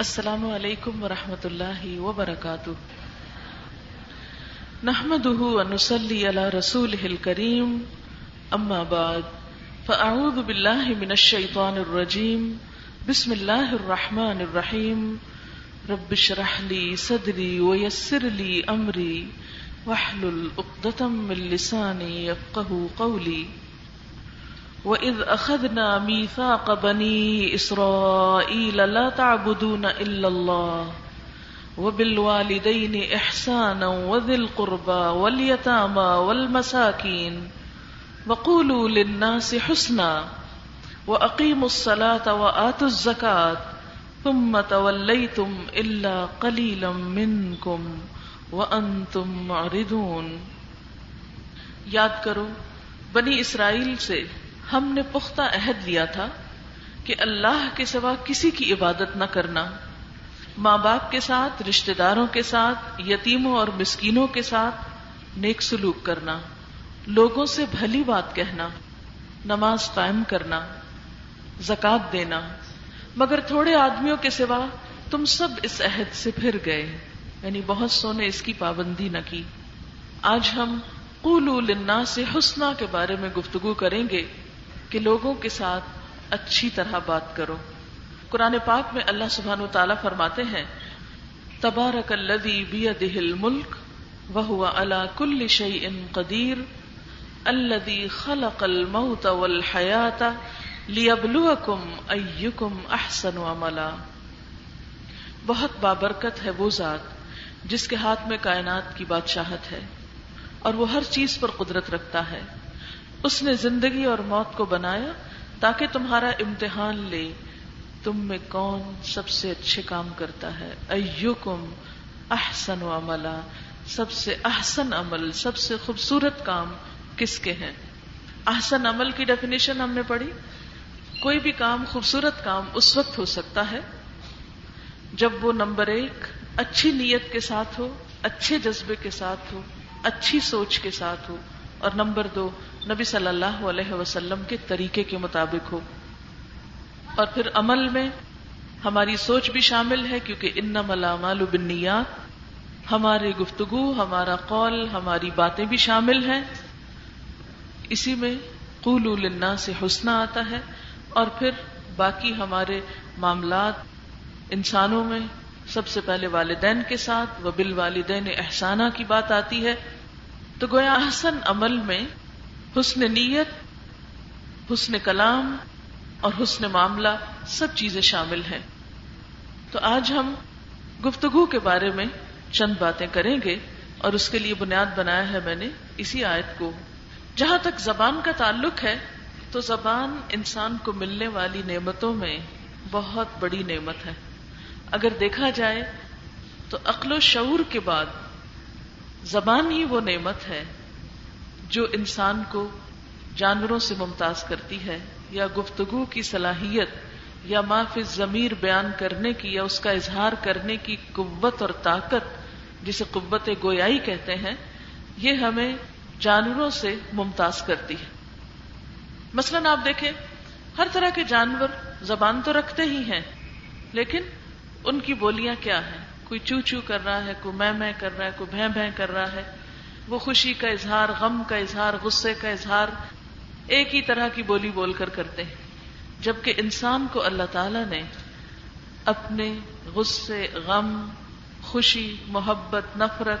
السلام علیکم ورحمۃ اللہ وبرکاتہ۔ نحمده ونصلي على رسوله الكريم اما بعد، فاعوذ بالله من الشيطان الرجيم بسم الله الرحمن الرحيم رب اشرح لي صدري ويسر لي امري واحلل عقدة من لساني يفقهوا قولي وَإِذْ أَخَذْنَا مِيثَاقَ بَنِي إِسْرَائِيلَ لَا تَعْبُدُونَ إِلَّا اللَّهَ وَبِالْوَالِدَيْنِ إِحْسَانًا وَذِي الْقُرْبَى وَالْيَتَامَى وَالْمَسَاكِينِ وَقُولُوا لِلنَّاسِ حُسْنًا وَأَقِيمُوا الصَّلَاةَ وَآتُوا الزَّكَاةَ ثُمَّ تَوَلَّيْتُمْ إِلَّا قَلِيلًا مِّنكُمْ وَأَنتُمْ مُعْرِضُونَ۔ یاد کرو، بنی اسرائیل سے ہم نے پختہ عہد لیا تھا کہ اللہ کے سوا کسی کی عبادت نہ کرنا۔ ماں باپ کے ساتھ رشتے داروں کے ساتھ، یتیموں اور مسکینوں کے ساتھ نیک سلوک کرنا، لوگوں سے بھلی بات کہنا، نماز قائم کرنا زکات دینا۔ مگر تھوڑے آدمیوں کے سوا تم سب اس عہد سے پھر گئے یعنی بہت سو نے اس کی پابندی نہ کی۔ آج ہم قولو لنا سے حسنا کے بارے میں گفتگو کریں گے۔ کہ لوگوں کے ساتھ اچھی طرح بات کرو۔ قرآن پاک میں اللہ سبحان و تعالیٰ فرماتے ہیں، تبارک الذی بیدہ الملک وہو علا کل شیء قدیر الذی خلق الموت والحیات لیبلوکم ایکم احسن عملا۔ بہت بابرکت ہے وہ ذات جس کے ہاتھ میں کائنات کی بادشاہت ہے اور وہ ہر چیز پر قدرت رکھتا ہے۔ اس نے زندگی اور موت کو بنایا تاکہ تمہارا امتحان لے۔ تم میں کون سب سے اچھے کام کرتا ہے؟ ایوکم احسن و عملہ سب سے احسن عمل، سب سے خوبصورت کام کس کے ہیں؟ احسن عمل کی ڈیفینیشن ہم نے پڑھی۔ کوئی بھی کام، خوبصورت کام اس وقت ہو سکتا ہے جب وہ نمبر ایک اچھی نیت کے ساتھ ہو، اچھے جذبے کے ساتھ ہو، اچھی سوچ کے ساتھ ہو۔ اور نمبر دو نبی صلی اللہ علیہ وسلم کے طریقے کے مطابق ہو۔ اور پھر عمل میں ہماری سوچ بھی شامل ہے، کیونکہ ان ملامال بنیات ہماری گفتگو، ہمارا قول، ہماری باتیں بھی شامل ہیں۔ اسی میں قول النا سے حسنہ آتا ہے۔ اور پھر باقی ہمارے معاملات انسانوں میں سب سے پہلے والدین کے ساتھ و بال والدین احسانہ کی بات آتی ہے۔ تو گویا احسن عمل میں حسن نیت، حسن کلام اور حسن معاملہ سب چیزیں شامل ہیں۔ تو آج ہم گفتگو کے بارے میں چند باتیں کریں گے اور اس کے لیے بنیاد بنایا ہے میں نے اسی آیت کو۔ جہاں تک زبان کا تعلق ہے، تو زبان انسان کو ملنے والی نعمتوں میں بہت بڑی نعمت ہے۔ اگر دیکھا جائے تو عقل و شعور کے بعد زبان ہی وہ نعمت ہے جو انسان کو جانوروں سے ممتاز کرتی ہے، یا گفتگو کی صلاحیت، یا معاف ضمیر بیان کرنے کی، یا اس کا اظہار کرنے کی قوت اور طاقت جسے قوت گویائی کہتے ہیں، یہ ہمیں جانوروں سے ممتاز کرتی ہے۔ مثلا آپ دیکھیں، ہر طرح کے جانور زبان تو رکھتے ہی ہیں، لیکن ان کی بولیاں کیا ہیں؟ کوئی چو چو کر رہا ہے، کوئی میں میں کر رہا ہے، کوئی بھیں بھیں کر رہا ہے۔ وہ خوشی کا اظہار، غم کا اظہار، غصے کا اظہار ایک ہی طرح کی بولی بول کر کرتے ہیں۔ جبکہ انسان کو اللہ تعالی نے اپنے غصے، غم، خوشی، محبت، نفرت،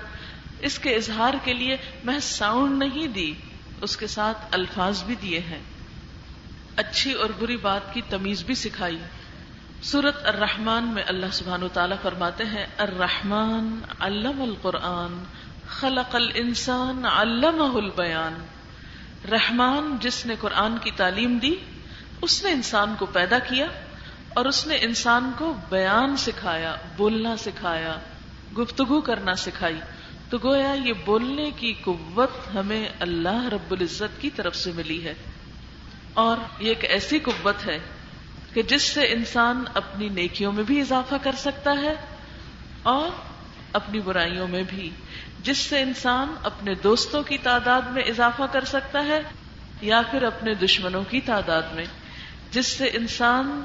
اس کے اظہار کے لیے محض ساؤنڈ نہیں دی، اس کے ساتھ الفاظ بھی دیے ہیں۔ اچھی اور بری بات کی تمیز بھی سکھائی۔ سورت الرحمن میں اللہ سبحان و تعالیٰ فرماتے ہیں، الرحمن علم القرآن۔ خلق الانسان علمہ البیان رحمان جس نے قرآن کی تعلیم دی، اس نے انسان کو پیدا کیا اور اس نے انسان کو بیان سکھایا، بولنا سکھایا، گفتگو کرنا سکھائی۔ تو گویا یہ بولنے کی قوت ہمیں اللہ رب العزت کی طرف سے ملی ہے۔ اور یہ ایک ایسی قوت ہے کہ جس سے انسان اپنی نیکیوں میں بھی اضافہ کر سکتا ہے اور اپنی برائیوں میں بھی، جس سے انسان اپنے دوستوں کی تعداد میں اضافہ کر سکتا ہے یا پھر اپنے دشمنوں کی تعداد میں، جس سے انسان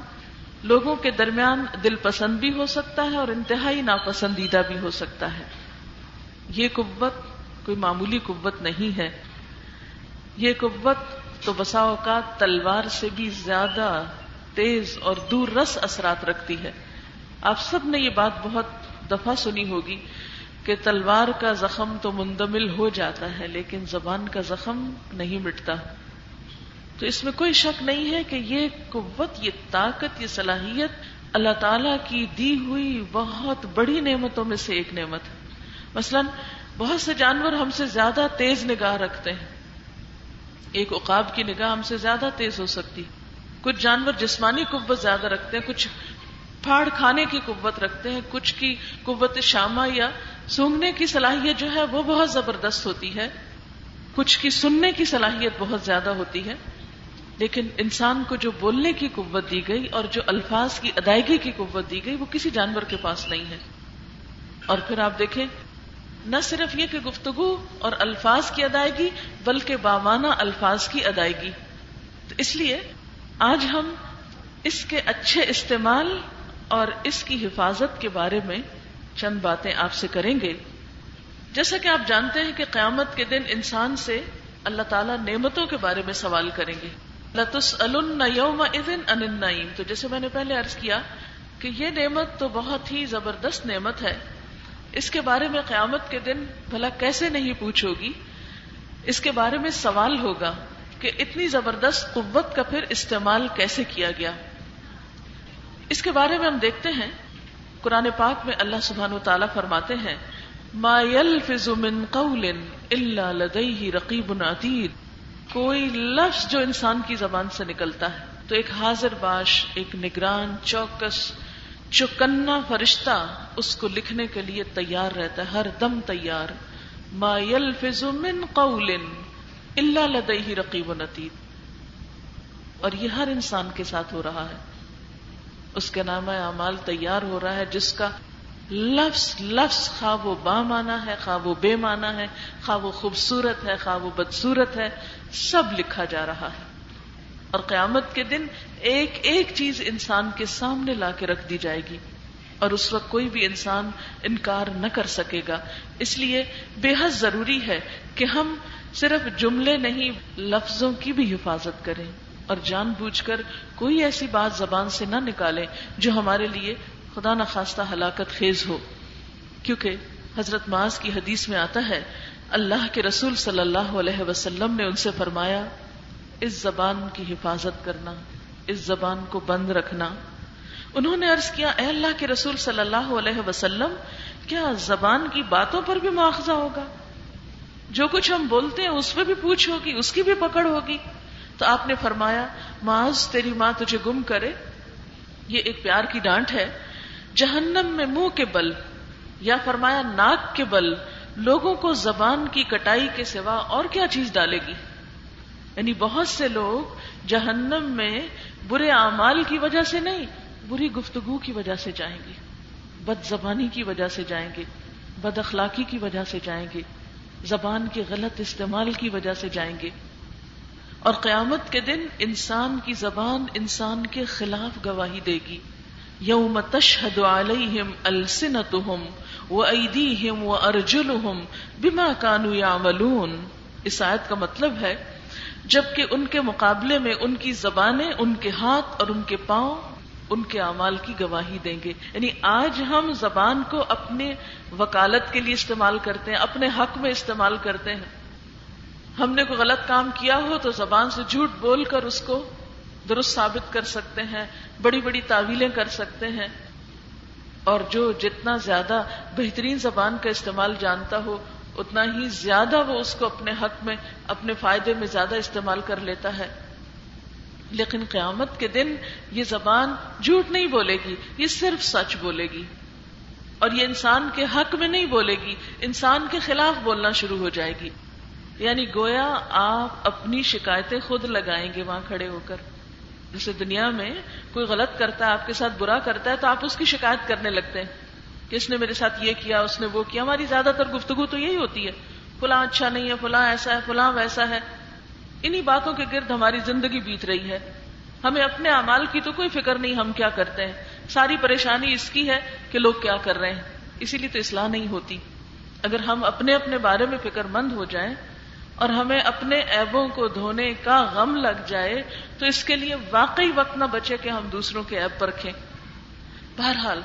لوگوں کے درمیان دل پسند بھی ہو سکتا ہے اور انتہائی ناپسندیدہ بھی ہو سکتا ہے۔ یہ قوت کوئی معمولی قوت نہیں ہے۔ یہ قوت تو بسا اوقات تلوار سے بھی زیادہ تیز اور دور رس اثرات رکھتی ہے۔ آپ سب نے یہ بات بہت دفعہ سنی ہوگی کہ تلوار کا زخم تو مندمل ہو جاتا ہے، لیکن زبان کا زخم نہیں مٹتا۔ تو اس میں کوئی شک نہیں ہے کہ یہ قوت، یہ طاقت، یہ صلاحیت اللہ تعالی کی دی ہوئی بہت بڑی نعمتوں میں سے ایک نعمت ہے۔ مثلا، بہت سے جانور ہم سے زیادہ تیز نگاہ رکھتے ہیں۔ ایک عقاب کی نگاہ ہم سے زیادہ تیز ہو سکتی۔ کچھ جانور جسمانی قوت زیادہ رکھتے ہیں، کچھ پھاڑ کھانے کی قوت رکھتے ہیں، کچھ کی قوت شامہ یا سونگنے کی صلاحیت جو ہے وہ بہت زبردست ہوتی ہے۔ کچھ کی سننے کی صلاحیت بہت زیادہ ہوتی ہے۔ لیکن انسان کو جو بولنے کی قوت دی گئی اور جو الفاظ کی ادائیگی کی قوت دی گئی وہ کسی جانور کے پاس نہیں ہے۔ اور پھر آپ دیکھیں، نہ صرف یہ کہ گفتگو اور الفاظ کی ادائیگی بلکہ بامانہ الفاظ کی ادائیگی۔ تو اس لیے آج ہم اس کے اچھے استعمال اور اس کی حفاظت کے بارے میں چند باتیں آپ سے کریں گے۔ جیسا کہ آپ جانتے ہیں کہ قیامت کے دن انسان سے اللہ تعالیٰ نعمتوں کے بارے میں سوال کریں گے۔ لتس یوم النعیم تو جیسے میں نے پہلے عرض کیا کہ یہ نعمت تو بہت ہی زبردست نعمت ہے۔ اس کے بارے میں قیامت کے دن بھلا کیسے نہیں پوچھو گی؟ اس کے بارے میں سوال ہوگا کہ اتنی زبردست قوت کا پھر استعمال کیسے کیا گیا؟ اس کے بارے میں ہم دیکھتے ہیں، قرآن پاک میں اللہ سبحان و تعالیٰ فرماتے ہیں، ما يلفظ من قول الا لديه رقیب عتید. کوئی لفظ جو انسان کی زبان سے نکلتا ہے، تو ایک حاضر باش، ایک نگران، چوکس، چکنا فرشتہ، اس کو لکھنے کے لیے تیار رہتا ہے، ہر دم تیار۔ ما يلفظ من قول الا لديه رقیب عتید. اور یہ ہر انسان کے ساتھ ہو رہا ہے۔ اس کے نام اعمال تیار ہو رہا ہے، جس کا لفظ لفظ خواہ وہ با مانا ہے خواہ وہ بے مانا ہے خواہ وہ خوبصورت ہے خواہ وہ بدسورت ہے، سب لکھا جا رہا ہے۔ اور قیامت کے دن ایک ایک چیز انسان کے سامنے لا کے رکھ دی جائے گی۔ اور اس وقت کوئی بھی انسان انکار نہ کر سکے گا۔ اس لیے بے حد ضروری ہے کہ ہم صرف جملے نہیں، لفظوں کی بھی حفاظت کریں۔ اور جان بوجھ کر کوئی ایسی بات زبان سے نہ نکالے جو ہمارے لیے خدا نخواستہ ہلاکت خیز ہو۔ کیونکہ حضرت معاذ کی حدیث میں آتا ہے، اللہ کے رسول صلی اللہ علیہ وسلم نے ان سے فرمایا، اس زبان کی حفاظت کرنا، اس زبان کو بند رکھنا۔ انہوں نے عرض کیا، اے اللہ کے رسول صلی اللہ علیہ وسلم، کیا زبان کی باتوں پر بھی مواخذہ ہوگا؟ جو کچھ ہم بولتے ہیں، اس پہ بھی پوچھ ہوگی اس کی بھی پکڑ ہوگی۔ تو آپ نے فرمایا، معاذ، تیری ماں تجھے گم کرے. یہ ایک پیار کی ڈانٹ ہے۔ جہنم میں منہ کے بل یا فرمایا ناک کے بل، لوگوں کو زبان کی کٹائی کے سوا اور کیا چیز ڈالے گی؟ یعنی بہت سے لوگ جہنم میں برے اعمال کی وجہ سے نہیں، بری گفتگو کی وجہ سے جائیں گے۔ بد زبانی کی وجہ سے جائیں گے، بد اخلاقی کی وجہ سے جائیں گے، زبان کے غلط استعمال کی وجہ سے جائیں گے۔ اور قیامت کے دن انسان کی زبان انسان کے خلاف گواہی دے گی۔ یوم تشہد علیہم السنتہم و ایدیہم و ارجلہم بما کانو یعملون۔ اس آیت کا مطلب ہے، جبکہ ان کے مقابلے میں ان کی زبانیں ان کے ہاتھ اور ان کے پاؤں ان کے اعمال کی گواہی دیں گے۔ یعنی آج ہم زبان کو اپنے وکالت کے لیے استعمال کرتے ہیں، اپنے حق میں استعمال کرتے ہیں۔ ہم نے کوئی غلط کام کیا ہو تو زبان سے جھوٹ بول کر اس کو درست ثابت کر سکتے ہیں، بڑی بڑی تعویلیں کر سکتے ہیں۔ اور جو جتنا زیادہ بہترین زبان کا استعمال جانتا ہو، اتنا ہی زیادہ وہ اس کو اپنے حق میں، اپنے فائدے میں زیادہ استعمال کر لیتا ہے۔ لیکن قیامت کے دن یہ زبان جھوٹ نہیں بولے گی، یہ صرف سچ بولے گی۔ اور یہ انسان کے حق میں نہیں بولے گی، انسان کے خلاف بولنا شروع ہو جائے گی۔ یعنی گویا آپ اپنی شکایتیں خود لگائیں گے وہاں کھڑے ہو کر۔ جیسے دنیا میں کوئی غلط کرتا ہے، آپ کے ساتھ برا کرتا ہے، تو آپ اس کی شکایت کرنے لگتے ہیں کہ اس نے میرے ساتھ یہ کیا، اس نے وہ کیا۔ ہماری زیادہ تر گفتگو تو یہی ہوتی ہے، فلاں اچھا نہیں ہے، فلاں ایسا ہے، فلاں ویسا ہے۔ انہی باتوں کے گرد ہماری زندگی بیت رہی ہے۔ ہمیں اپنے اعمال کی تو کوئی فکر نہیں، ہم کیا کرتے ہیں۔ ساری پریشانی اس کی ہے کہ لوگ کیا کر رہے ہیں۔ اسی لیے تو اصلاح نہیں ہوتی۔ اگر ہم اپنے اپنے بارے میں فکر مند ہو جائیں اور ہمیں اپنے ایبوں کو دھونے کا غم لگ جائے تو اس کے لیے واقعی وقت نہ بچے کہ ہم دوسروں کے ایب پر رکھیں۔ بہرحال،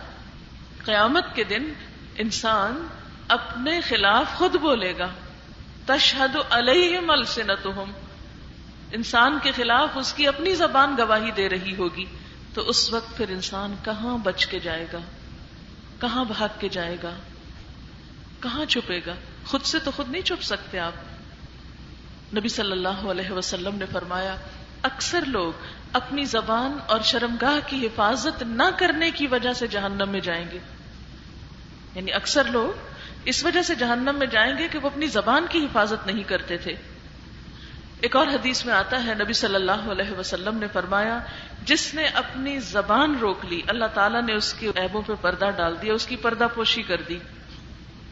قیامت کے دن انسان اپنے خلاف خود بولے گا۔ تشہد علیہم السنتہم۔ انسان کے خلاف اس کی اپنی زبان گواہی دے رہی ہوگی۔ تو اس وقت پھر انسان کہاں بچ کے جائے گا؟ کہاں بھاگ کے جائے گا؟ کہاں چھپے گا؟ خود سے تو خود نہیں چھپ سکتے آپ۔ نبی صلی اللہ علیہ وسلم نے فرمایا، اکثر لوگ اپنی زبان اور شرمگاہ کی حفاظت نہ کرنے کی وجہ سے جہنم میں جائیں گے۔ یعنی اکثر لوگ اس وجہ سے جہنم میں جائیں گے کہ وہ اپنی زبان کی حفاظت نہیں کرتے تھے۔ ایک اور حدیث میں آتا ہے، نبی صلی اللہ علیہ وسلم نے فرمایا، جس نے اپنی زبان روک لی، اللہ تعالیٰ نے اس کی عیبوں پہ پردہ ڈال دیا، اس کی پردہ پوشی کر دی۔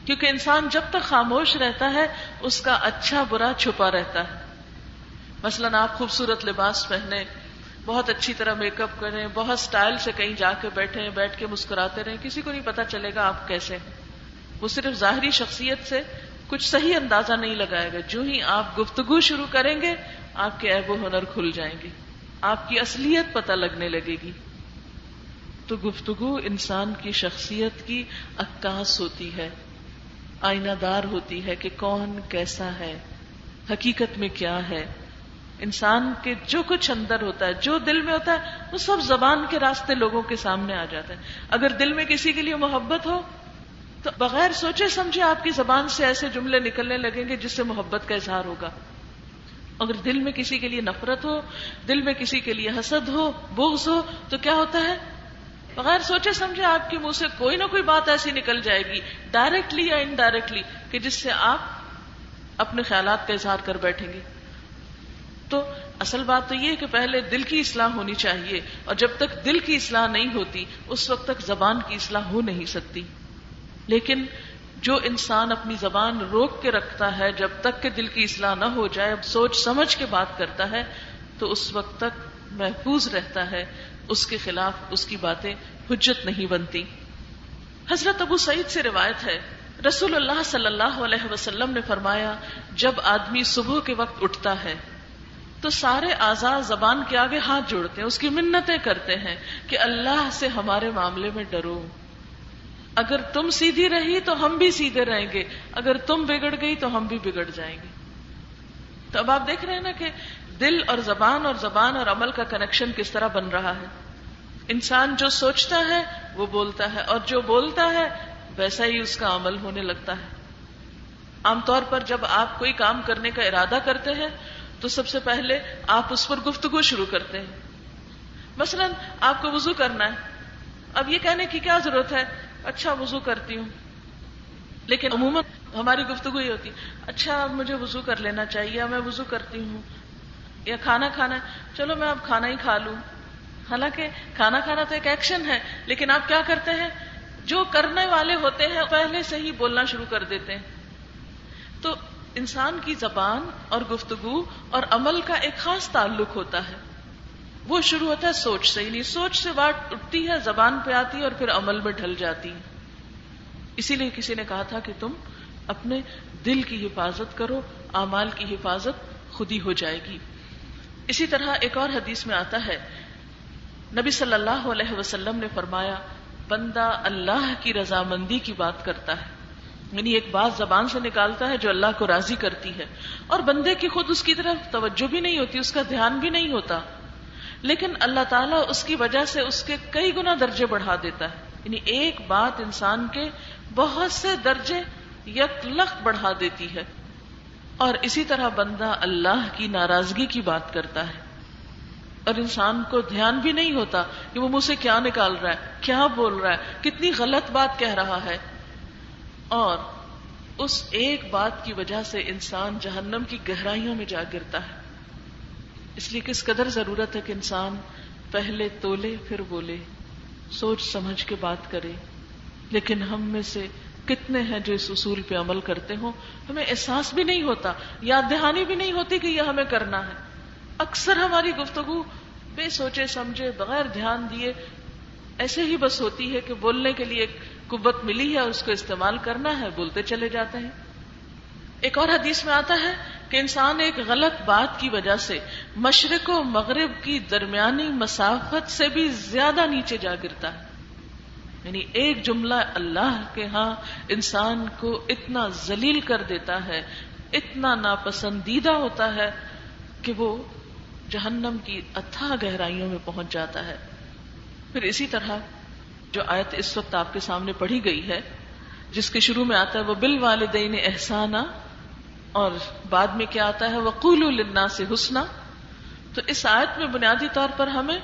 کیونکہ انسان جب تک خاموش رہتا ہے، اس کا اچھا برا چھپا رہتا ہے۔ مثلاً آپ خوبصورت لباس پہنے بہت اچھی طرح میک اپ کریں، بہت سٹائل سے کہیں جا کے بیٹھے بیٹھ کے مسکراتے رہیں، کسی کو نہیں پتا چلے گا آپ کیسے وہ صرف ظاہری شخصیت سے کچھ صحیح اندازہ نہیں لگائے گا۔ جو ہی آپ گفتگو شروع کریں گے، آپ کے ایب و ہنر کھل جائیں گے۔ آپ کی اصلیت پتہ لگنے لگے گی۔ تو گفتگو انسان کی شخصیت کی عکاس ہوتی ہے۔ آئینہ دار ہوتی ہے کہ کون کیسا ہے، حقیقت میں کیا ہے۔ انسان کے جو کچھ اندر ہوتا ہے، جو دل میں ہوتا ہے، وہ سب زبان کے راستے لوگوں کے سامنے آ جاتا ہے۔ اگر دل میں کسی کے لیے محبت ہو، تو بغیر سوچے سمجھے آپ کی زبان سے ایسے جملے نکلنے لگیں گے جس سے محبت کا اظہار ہوگا۔ اگر دل میں کسی کے لیے نفرت ہو، دل میں کسی کے لیے حسد ہو، بغض ہو، تو کیا ہوتا ہے؟ بغیر سوچے سمجھے آپ کے منہ سے کوئی نہ کوئی بات ایسی نکل جائے گی ڈائریکٹلی یا انڈائریکٹلی کہ جس سے آپ اپنے خیالات کا اظہار کر بیٹھیں گے۔ تو اصل بات تو یہ کہ پہلے دل کی اصلاح ہونی چاہیے، اور جب تک دل کی اصلاح نہیں ہوتی، اس وقت تک زبان کی اصلاح ہو نہیں سکتی۔ لیکن جو انسان اپنی زبان روک کے رکھتا ہے، جب تک کہ دل کی اصلاح نہ ہو جائے، اب سوچ سمجھ کے بات کرتا ہے، تو اس وقت تک محفوظ رہتا ہے۔ اس کے خلاف اس کی باتیں حجت نہیں بنتی۔ حضرت ابو سعید سے روایت ہے، رسول اللہ صلی اللہ علیہ وسلم نے فرمایا، جب آدمی صبح کے وقت اٹھتا ہے، تو سارے آزاد زبان کے آگے ہاتھ جوڑتے ہیں، اس کی منتیں کرتے ہیں کہ اللہ سے ہمارے معاملے میں ڈرو۔ اگر تم سیدھی رہی تو ہم بھی سیدھے رہیں گے، اگر تم بگڑ گئی تو ہم بھی بگڑ جائیں گے۔ تو اب آپ دیکھ رہے ہیں نا کہ دل اور زبان اور زبان اور عمل کا کنیکشن کس طرح بن رہا ہے؟ انسان جو سوچتا ہے، وہ بولتا ہے، اور جو بولتا ہے، ویسا ہی اس کا عمل ہونے لگتا ہے۔ عام طور پر جب آپ کوئی کام کرنے کا ارادہ کرتے ہیں، تو سب سے پہلے آپ اس پر گفتگو شروع کرتے ہیں۔ مثلا، آپ کو وضو کرنا ہے۔ اب یہ کہنے کی کیا ضرورت ہے؟ اچھا وضو کرتی ہوں۔ لیکن عموماً ہماری گفتگو یہ ہوتی اچھا اب مجھے وضو کر لینا چاہیے میں وضو کرتی ہوں۔ یا کھانا کھانا ہے۔ چلو میں اب کھانا ہی کھا لوں۔ حالانکہ کھانا کھانا تو ایک ایکشن ہے، لیکن آپ کیا کرتے ہیں؟ جو کرنے والے ہوتے ہیں، پہلے سے ہی بولنا شروع کر دیتے ہیں۔ تو انسان کی زبان اور گفتگو اور عمل کا ایک خاص تعلق ہوتا ہے۔ وہ شروع ہوتا ہے سوچ سے یعنی سوچ سے بات اٹھتی ہے، زبان پہ آتی ہے اور پھر عمل میں ڈھل جاتی ہے۔ اسی لیے کسی نے کہا تھا کہ تم اپنے دل کی حفاظت کرو امال کی حفاظت خود ہی ہو جائے گی۔ اسی طرح ایک اور حدیث میں آتا ہے۔ نبی صلی اللہ علیہ وسلم نے فرمایا، بندہ اللہ کی رضامندی کی بات کرتا ہے۔ یعنی ایک بات زبان سے نکالتا ہے جو اللہ کو راضی کرتی ہے۔ اور بندے کی خود اس کی طرف توجہ بھی نہیں ہوتی، اس کا دھیان بھی نہیں ہوتا۔ لیکن اللہ تعالیٰ اس کی وجہ سے اس کے کئی گنا درجے بڑھا دیتا ہے۔ یعنی ایک بات انسان کے بہت سے درجے یک لخ بڑھا دیتی ہے۔ اور اسی طرح بندہ اللہ کی ناراضگی کی بات کرتا ہے اور انسان کو دھیان بھی نہیں ہوتا کہ وہ مجھ سے کیا نکال رہا ہے، کیا بول رہا ہے، کتنی غلط بات کہہ رہا ہے۔ اور اس ایک بات کی وجہ سے انسان جہنم کی گہرائیوں میں جا گرتا ہے۔ اس لیے کس قدر ضرورت ہے کہ انسان پہلے تولے، پھر بولے، سوچ سمجھ کے بات کرے۔ لیکن ہم میں سے کتنے ہیں جو اس اصول پہ عمل کرتے ہوں؟ ہمیں احساس بھی نہیں ہوتا، یاد دہانی بھی نہیں ہوتی کہ یہ ہمیں کرنا ہے۔ اکثر ہماری گفتگو بے سوچے، سمجھے، بغیر دھیان دیے ایسے ہی بس ہوتی ہے کہ بولنے کے لیے ایک قوت ملی ہے اس کو استعمال کرنا ہے، بولتے چلے جاتے ہیں۔ ایک اور حدیث میں آتا ہے کہ انسان ایک غلط بات کی وجہ سے مشرق و مغرب کی درمیانی مسافت سے بھی زیادہ نیچے جا گرتا ہے۔ یعنی ایک جملہ اللہ کے ہاں انسان کو اتنا ذلیل کر دیتا ہے، اتنا ناپسندیدہ ہوتا ہے کہ وہ جہنم کی اتھا گہرائیوں میں پہنچ جاتا ہے۔ پھر اسی طرح جو آیت اس وقت آپ کے سامنے پڑھی گئی ہے، جس کے شروع میں آتا ہے، وہ بل والدین احسانہ اور بعد میں کیا آتا ہے، وہ قول النا سے حسنا تو اس آیت میں بنیادی طور پر ہمیں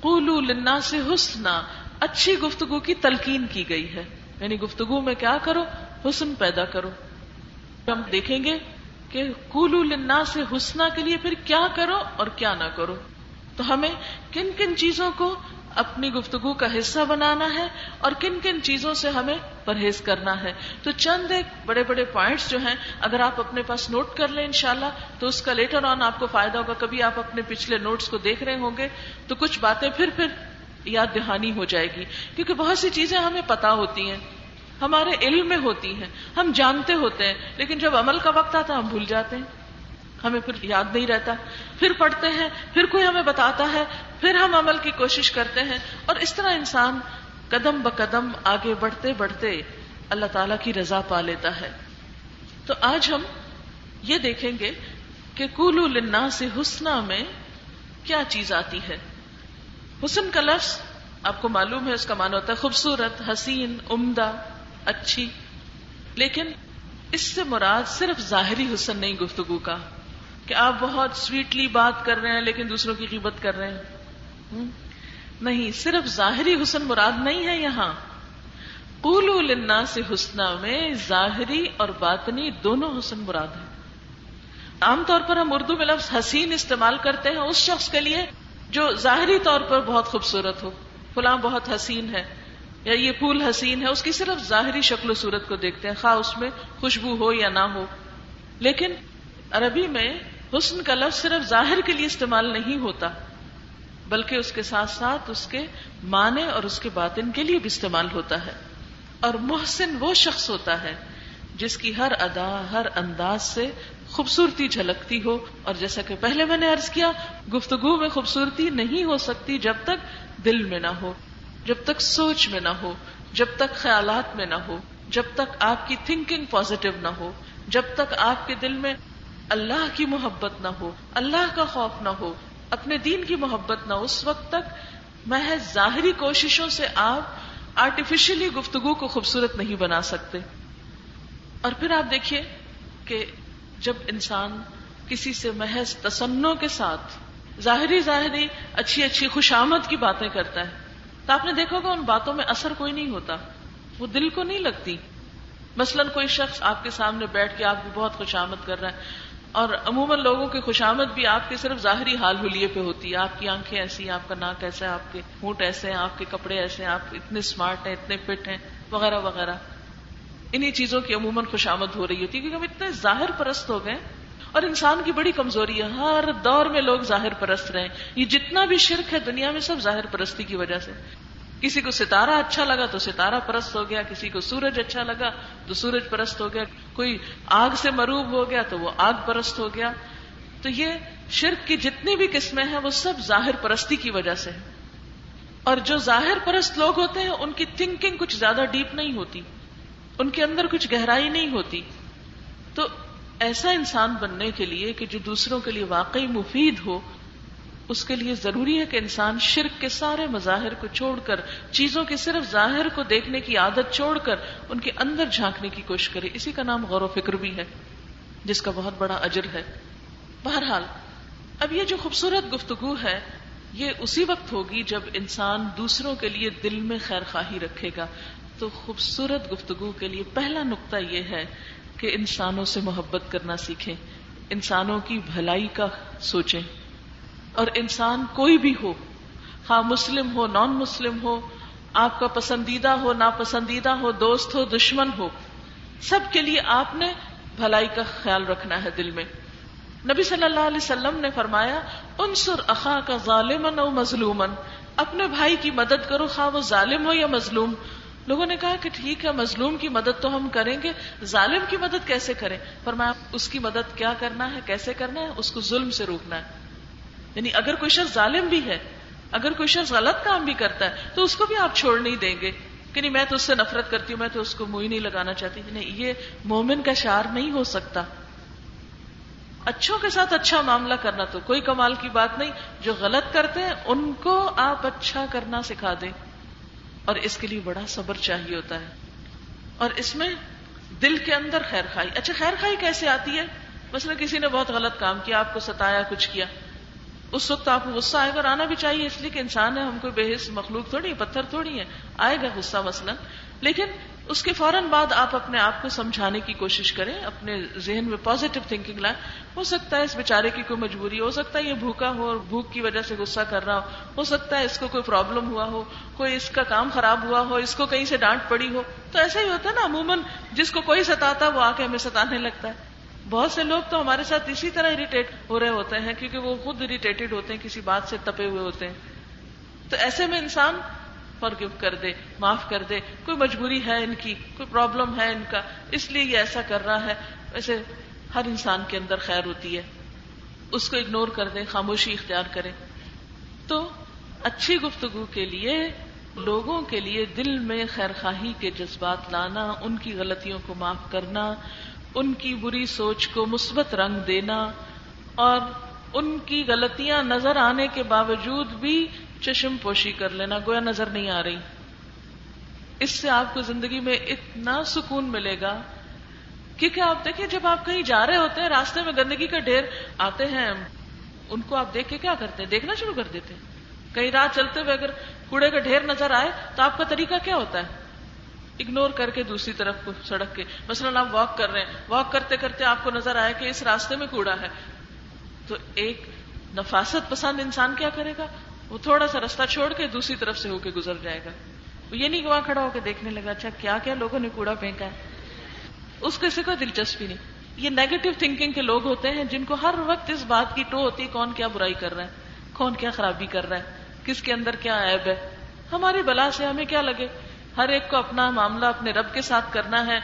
قول النا سے حسنا اچھی گفتگو کی تلقین کی گئی ہے۔ یعنی گفتگو میں کیا کرو؟ حسن پیدا کرو۔ ہم دیکھیں گے کہ قول النا سے حسنا کے لیے پھر کیا کرو اور کیا نہ کرو۔ تو ہمیں کن کن چیزوں کو اپنی گفتگو کا حصہ بنانا ہے اور کن کن چیزوں سے ہمیں پرہیز کرنا ہے۔ تو چند ایک بڑے بڑے پوائنٹس جو ہیں، اگر آپ اپنے پاس نوٹ کر لیں انشاءاللہ، تو اس کا لیٹر آن آپ کو فائدہ ہوگا۔ کبھی آپ اپنے پچھلے نوٹس کو دیکھ رہے ہوں گے۔ تو کچھ باتیں پھر پھر یاد دہانی ہو جائے گی۔ کیونکہ بہت سی چیزیں ہمیں پتا ہوتی ہیں۔ ہمارے علم میں ہوتی ہیں۔ ہم جانتے ہوتے ہیں، لیکن جب عمل کا وقت آتا ہم بھول جاتے ہیں۔ ہمیں پھر یاد نہیں رہتا۔ پھر پڑھتے ہیں، پھر کوئی ہمیں بتاتا ہے، پھر ہم عمل کی کوشش کرتے ہیں۔ اور اس طرح انسان قدم ب قدم آگے بڑھتے بڑھتے اللہ تعالی کی رضا پا لیتا ہے۔ تو آج ہم یہ دیکھیں گے کہ کولو لنا سے حسنا میں کیا چیز آتی ہے۔ حسن کا لفظ آپ کو معلوم ہے، اس کا معنی ہوتا ہے خوبصورت، حسین، عمدہ، اچھی۔ لیکن اس سے مراد صرف ظاہری حسن نہیں گفتگو کا، کہ آپ بہت سویٹلی بات کر رہے ہیں لیکن دوسروں کی قیمت کر رہے ہیں۔ نہیں، صرف ظاہری حسن مراد نہیں ہے یہاں۔ لنا سے حسنا میں ظاہری اور باطنی دونوں حسن مراد ہے عام طور پر ہم اردو میں لفظ حسین استعمال کرتے ہیں اس شخص کے لیے جو ظاہری طور پر بہت خوبصورت ہو۔ فلاں بہت حسین ہے، یا یہ پھول حسین ہے، اس کی صرف ظاہری شکل و صورت کو دیکھتے ہیں، خواہ اس میں خوشبو ہو یا نہ ہو۔ لیکن عربی میں حسن کا لفظ صرف ظاہر کے لیے استعمال نہیں ہوتا، بلکہ اس کے ساتھ ساتھ اس کے معنی اور اس کے باطن کے لیے بھی استعمال ہوتا ہے۔ اور محسن وہ شخص ہوتا ہے جس کی ہر ادا، ہر انداز سے خوبصورتی جھلکتی ہو اور جیسا کہ پہلے میں نے ارض کیا، گفتگو میں خوبصورتی نہیں ہو سکتی جب تک دل میں نہ ہو، جب تک سوچ میں نہ ہو، جب تک خیالات میں نہ ہو، جب تک آپ کی تھنکنگ پازیٹو نہ ہو، جب تک آپ کے دل میں اللہ کی محبت نہ ہو، اللہ کا خوف نہ ہو، اپنے دین کی محبت نہ اس وقت تک محض ظاہری کوششوں سے آپ آرٹیفیشلی گفتگو کو خوبصورت نہیں بنا سکتے۔ اور پھر آپ دیکھیے کہ جب انسان کسی سے محض تسنوں کے ساتھ ظاہری ظاہری اچھی اچھی خوشامد کی باتیں کرتا ہے، تو آپ نے دیکھا کہ ان باتوں میں اثر کوئی نہیں ہوتا، وہ دل کو نہیں لگتی۔ مثلاً کوئی شخص آپ کے سامنے بیٹھ کے آپ کی بہت خوشامد کر رہا ہے، اور عموماً لوگوں کی خوشامد بھی آپ کے صرف ظاہری حال حلیے پہ ہوتی ہے۔ آپ کی آنکھیں ایسی آپ کا ناک ایسا ہے، آپ کے ہونٹ ایسے ہیں، آپ کے کپڑے ایسے ہیں، آپ اتنے اسمارٹ ہیں، اتنے فٹ ہیں، وغیرہ وغیرہ۔ انہیں چیزوں کی عموماً خوشامد ہو رہی ہوتی ہے، کیونکہ ہم اتنے ظاہر پرست ہو گئے اور انسان کی بڑی کمزوری ہے، ہر دور میں لوگ ظاہر پرست رہے یہ جتنا بھی شرک ہے دنیا میں سب ظاہر پرستی کی وجہ سے۔ کسی کو ستارہ اچھا لگا تو ستارہ پرست ہو گیا، کسی کو سورج اچھا لگا تو سورج پرست ہو گیا۔ کوئی آگ سے مروب ہو گیا تو وہ آگ پرست ہو گیا۔ تو یہ شرک کی جتنی بھی قسمیں ہیں، وہ سب ظاہر پرستی کی وجہ سے اور جو ظاہر پرست لوگ ہوتے ہیں، ان کی تھنکنگ کچھ زیادہ ڈیپ نہیں ہوتی۔ ان کے اندر کچھ گہرائی نہیں ہوتی۔ تو ایسا انسان بننے کے لیے کہ جو دوسروں کے لیے واقعی مفید ہو، اس کے لیے ضروری ہے کہ انسان شرک کے سارے مظاہر کو چھوڑ کر، چیزوں کے صرف ظاہر کو دیکھنے کی عادت چھوڑ کر، ان کے اندر جھانکنے کی کوشش کرے۔ اسی کا نام غور و فکر بھی ہے، جس کا بہت بڑا اجر ہے۔ بہرحال، اب یہ جو خوبصورت گفتگو ہے، یہ اسی وقت ہوگی جب انسان دوسروں کے لیے دل میں خیر خواہی رکھے گا۔ تو خوبصورت گفتگو کے لیے پہلا نقطہ یہ ہے کہ انسانوں سے محبت کرنا سیکھیں، انسانوں کی بھلائی کا سوچیں۔ اور انسان کوئی بھی ہو ہاں مسلم ہو نان مسلم ہو، آپ کا پسندیدہ ہو، ناپسندیدہ ہو، دوست ہو، دشمن ہو، سب کے لیے آپ نے بھلائی کا خیال رکھنا ہے دل میں۔ نبی صلی اللہ علیہ وسلم نے فرمایا، انصر اخا کا ظالمن او مظلومن اپنے بھائی کی مدد کرو، خواہ وہ ظالم ہو یا مظلوم۔ لوگوں نے کہا کہ ٹھیک ہے، مظلوم کی مدد تو ہم کریں گے، ظالم کی مدد کیسے کریں؟ فرمایا، اس کی مدد کیا کرنا ہے، کیسے کرنا ہے؟ اس کو ظلم سے روکنا ہے۔ یعنی اگر کوئی شخص ظالم بھی ہے، اگر کوئی شخص غلط کام بھی کرتا ہے، تو اس کو بھی آپ چھوڑ نہیں دیں گے۔ کہ نہیں، میں تو اس سے نفرت کرتی ہوں، میں تو اس کو منہ نہیں لگانا چاہتی۔ نہیں، یہ مومن کا شعر نہیں ہو سکتا۔ اچھوں کے ساتھ اچھا معاملہ کرنا تو کوئی کمال کی بات نہیں۔ جو غلط کرتے ہیں، ان کو آپ اچھا کرنا سکھا دیں۔ اور اس کے لیے بڑا صبر چاہیے ہوتا ہے۔ اور اس میں دل کے اندر خیر خائی۔ اچھا خیر خائی کیسے آتی ہے؟ مثلا کسی نے بہت غلط کام کیا، آپ کو ستایا، کچھ کیا۔ اس وقت آپ کو غصہ آئے گا اور آنا بھی چاہیے، اس لیے کہ انسان ہے، ہم کوئی بےحص مخلوق تھوڑی پتھر تھوڑی ہے آئے گا غصہ مثلا۔ لیکن اس کے فوراً بعد آپ اپنے آپ کو سمجھانے کی کوشش کریں، اپنے ذہن میں پازیٹو تھنکنگ لائیں۔ ہو سکتا ہے اس بیچارے کی کوئی مجبوری، ہو سکتا ہے یہ بھوکا ہو اور بھوک کی وجہ سے غصہ کر رہا ہو۔ ہو سکتا ہے اس کو کوئی پرابلم ہوا ہو، کوئی اس کا کام خراب ہوا ہو، اس کو کہیں سے ڈانٹ پڑی ہو۔ تو ایسا ہی ہوتا ہے نا، عموماً جس کو کوئی ستاتا وہ آ کے ہمیں ستانے لگتا ہے۔ بہت سے لوگ تو ہمارے ساتھ اسی طرح اریٹیٹ ہو رہے ہوتے ہیں کیونکہ وہ خود اریٹیٹڈ ہوتے ہیں، کسی بات سے تپے ہوئے ہوتے ہیں۔ تو ایسے میں انسان فارگو کر دے، معاف کر دے۔ کوئی مجبوری ہے ان کی، کوئی پرابلم ہے ان کا۔ اس لیے یہ ایسا کر رہا ہے۔ ویسے ہر انسان کے اندر خیر ہوتی ہے۔ اس کو اگنور کر دیں، خاموشی اختیار کریں۔ تو اچھی گفتگو کے لیے، لوگوں کے لیے دل میں خیر خواہی کے جذبات لانا، ان کی غلطیوں کو معاف کرنا، ان کی بری سوچ کو مثبت رنگ دینا اور ان کی غلطیاں نظر آنے کے باوجود بھی چشم پوشی کر لینا، گویا نظر نہیں آ رہی۔ اس سے آپ کو زندگی میں اتنا سکون ملے گا۔ کیونکہ آپ دیکھیں، جب آپ کہیں جا رہے ہوتے ہیں، راستے میں گندگی کا ڈھیر آتے ہیں، ان کو آپ دیکھ کے کیا کرتے؟ ہیں دیکھنا شروع کر دیتے۔ ہیں کہیں رات چلتے ہوئے اگر کوڑے کا ڈھیر نظر آئے، تو آپ کا طریقہ کیا ہوتا ہے؟ اگنور کر کے دوسری طرف کو سڑک کے۔ مثلاً آپ واک کر رہے ہیں۔ واک کرتے کرتے آپ کو نظر آئے کہ اس راستے میں کوڑا ہے۔ تو ایک نفاست پسند انسان کیا کرے گا؟ وہ تھوڑا سا رستہ چھوڑ کے دوسری طرف سے ہو کے گزر جائے گا۔ وہ یہ نہیں کہ وہاں کھڑا ہو کے دیکھنے لگا اچھا کیا کیا لوگوں نے کوڑا پھینکا ہے؟ اس کو دلچسپی نہیں۔ یہ نیگیٹو تھنکنگ کے لوگ ہوتے ہیں جن کو ہر وقت اس بات کی ٹو ہوتی ہے، کون کیا برائی کر رہا ہے؟ کون کیا خرابی کر رہا ہے؟ کس کے اندر کیا عیب ہے؟ ہماری بلا سے ہمیں کیا لگے؟ ہر ایک کو اپنا معاملہ اپنے رب کے ساتھ کرنا ہے،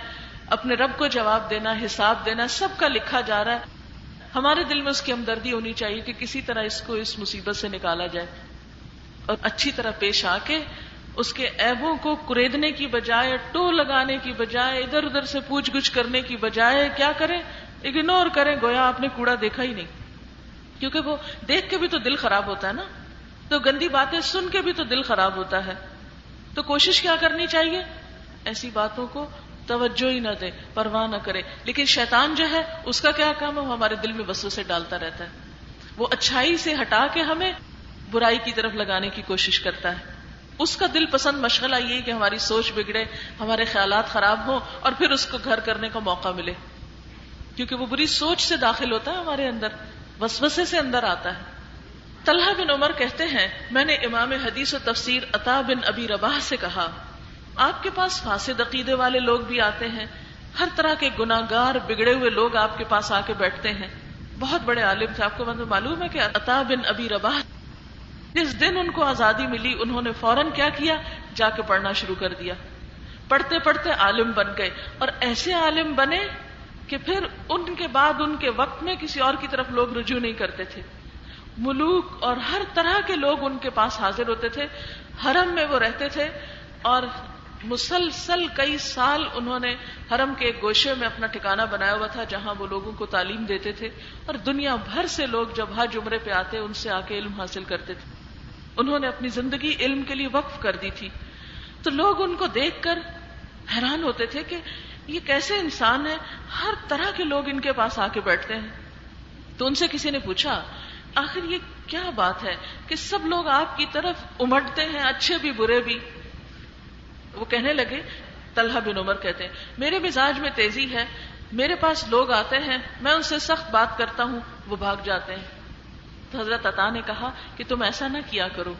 اپنے رب کو جواب دینا، حساب دینا، سب کا لکھا جا رہا ہے۔ ہمارے دل میں اس کی ہمدردی ہونی چاہیے کہ کسی طرح اس کو اس مصیبت سے نکالا جائے۔ اور اچھی طرح پیش آ کے اس کے ایبوں کو کریدنے کی بجائے، ٹو لگانے کی بجائے، ادھر ادھر سے پوچھ گچھ کرنے کی بجائے کیا کریں؟ اگنور کریں، گویا آپ نے کوڑا دیکھا ہی نہیں۔ کیونکہ وہ دیکھ کے بھی تو دل خراب ہوتا ہے نا۔ تو گندی باتیں سن کے بھی تو دل خراب ہوتا ہے۔ تو کوشش کیا کرنی چاہیے؟ ایسی باتوں کو توجہ ہی نہ دے، پرواہ نہ کرے۔ لیکن شیطان جو ہے، اس کا کیا کام ہے؟ وہ ہمارے دل میں بسوں سے ڈالتا رہتا ہے۔ وہ اچھائی سے ہٹا کے ہمیں برائی کی طرف لگانے کی کوشش کرتا ہے۔ اس کا دل پسند مشغلہ یہ کہ ہماری سوچ بگڑے، ہمارے خیالات خراب ہوں اور پھر اس کو گھر کرنے کا موقع ملے۔ کیونکہ وہ بری سوچ سے داخل ہوتا ہے ہمارے اندر، وسوسے سے اندر آتا ہے۔ طلحہ بن عمر کہتے ہیں، میں نے امام حدیث و تفسیر عطا بن ابی رباح سے کہا، آپ کے پاس فاسد عقیدے والے لوگ بھی آتے ہیں۔ ہر طرح کے گناگار بگڑے ہوئے لوگ آپ کے پاس آ کے بیٹھتے ہیں۔ بہت بڑے عالم تھے، آپ کو معلوم ہے کہ عطا بن ابی رباح جس دن ان کو آزادی ملی، انہوں نے فوراً کیا کیا؟ جا کے پڑھنا شروع کر دیا۔ پڑھتے پڑھتے عالم بن گئے۔ اور ایسے عالم بنے کہ پھر ان کے بعد ان کے وقت میں کسی اور کی طرف لوگ رجوع نہیں کرتے تھے۔ ملوک اور ہر طرح کے لوگ ان کے پاس حاضر ہوتے تھے۔ حرم میں وہ رہتے تھے۔ اور مسلسل کئی سال انہوں نے حرم کے ایک گوشے میں اپنا ٹھکانا بنایا ہوا تھا، جہاں وہ لوگوں کو تعلیم دیتے تھے۔ اور دنیا بھر سے لوگ جب حج عمرے پہ آتے، ان سے آ کے علم حاصل کرتے تھے۔ انہوں نے اپنی زندگی علم کے لیے وقف کر دی تھی۔ تو لوگ ان کو دیکھ کر حیران ہوتے تھے کہ یہ کیسے انسان ہے، ہر طرح کے لوگ ان کے پاس آ کے بیٹھتے ہیں۔ تو ان سے کسی نے پوچھا، آخر یہ کیا بات ہے کہ سب لوگ آپ کی طرف امٹتے ہیں، اچھے بھی، برے بھی؟ وہ کہنے لگے، طلحہ بن عمر کہتے ہیں، میرے مزاج میں تیزی ہے، میرے پاس لوگ آتے ہیں، میں ان سے سخت بات کرتا ہوں، وہ بھاگ جاتے ہیں۔ تو حضرت عطا نے کہا کہ تم ایسا نہ کیا کرو۔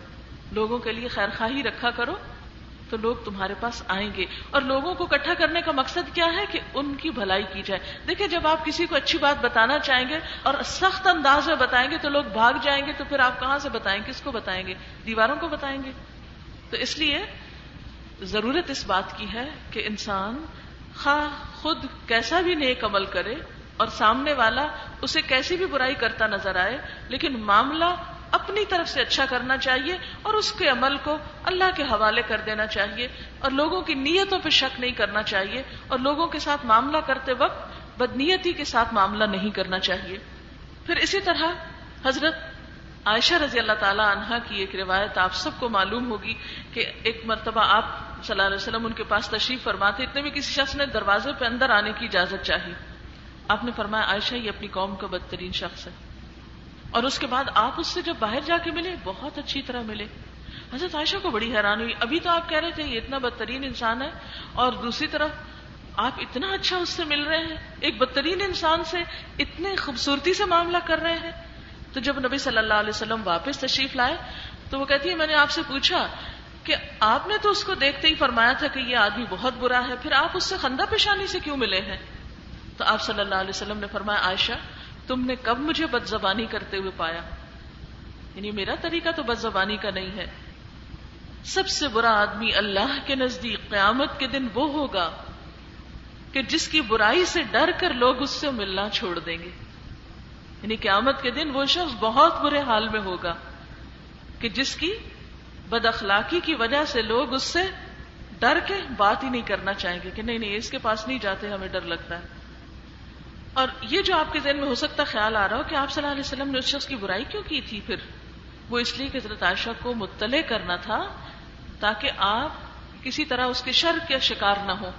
لوگوں کے لیے خیر خواہی رکھا کرو، تو لوگ تمہارے پاس آئیں گے۔ اور لوگوں کو اکٹھا کرنے کا مقصد کیا ہے کہ ان کی بھلائی کی جائے۔ دیکھیں، جب آپ کسی کو اچھی بات بتانا چاہیں گے اور سخت انداز میں بتائیں گے تو لوگ بھاگ جائیں گے، تو پھر آپ کہاں سے بتائیں، کس کو بتائیں گے؟ دیواروں کو بتائیں گے۔ تو اس لیے ضرورت اس بات کی ہے کہ انسان خواہ خود کیسا بھی نیک عمل کرے اور سامنے والا اسے کیسی بھی برائی کرتا نظر آئے، لیکن معاملہ اپنی طرف سے اچھا کرنا چاہیے اور اس کے عمل کو اللہ کے حوالے کر دینا چاہیے اور لوگوں کی نیتوں پہ شک نہیں کرنا چاہیے اور لوگوں کے ساتھ معاملہ کرتے وقت بدنیتی کے ساتھ معاملہ نہیں کرنا چاہیے۔ پھر اسی طرح حضرت عائشہ رضی اللہ تعالی عنہا کی ایک روایت آپ سب کو معلوم ہوگی کہ ایک مرتبہ آپ صلی اللہ علیہ وسلم ان کے پاس تشریف فرماتے، اتنے میں کسی شخص نے دروازے پہ اندر آنے کی اجازت چاہی۔ آپ نے فرمایا، عائشہ، یہ اپنی قوم کا بدترین شخص ہے. اور اس کے بعد آپ اس سے جب باہر جا کے ملے، بہت اچھی طرح ملے۔ حضرت عائشہ کو بڑی حیران ہوئی۔ ابھی تو آپ کہہ رہے تھے، یہ اتنا بدترین انسان ہے۔ اور دوسری طرف، آپ اتنا اچھا اس سے مل رہے ہیں۔ ایک بدترین انسان سے اتنے خوبصورتی سے معاملہ کر رہے ہیں۔ تو جب نبی صلی اللہ علیہ وسلم واپس تشریف لائے، تو وہ کہتی ہے میں نے آپ سے پوچھا کہ آپ نے تو اس کو دیکھتے ہی فرمایا تھا کہ یہ آدمی بہت برا ہے، پھر آپ اس سے خندہ پیشانی سے کیوں ملے ہیں؟ تو آپ صلی اللہ علیہ وسلم نے فرمایا، عائشہ، تم نے کب مجھے بد زبانی کرتے ہوئے پایا؟ یعنی میرا طریقہ تو بد زبانی کا نہیں ہے۔ سب سے برا آدمی اللہ کے نزدیک قیامت کے دن وہ ہوگا کہ جس کی برائی سے ڈر کر لوگ اس سے ملنا چھوڑ دیں گے۔ یعنی قیامت کے دن وہ شخص بہت برے حال میں ہوگا کہ جس کی بد اخلاقی کی وجہ سے لوگ اس سے ڈر کے بات ہی نہیں کرنا چاہیں گے کہ نہیں نہیں، اس کے پاس نہیں جاتے، ہمیں ڈر لگتا ہے۔ اور یہ جو آپ کے ذہن میں ہو سکتا خیال آ رہا ہو کہ آپ صلی اللہ علیہ وسلم نے اس شخص کی برائی کیوں کی تھی پھر؟ وہ اس لیے کہ حضرت عائشہ کو مطلع کرنا تھا تاکہ آپ کسی طرح اس کے شر کا شکار نہ ہو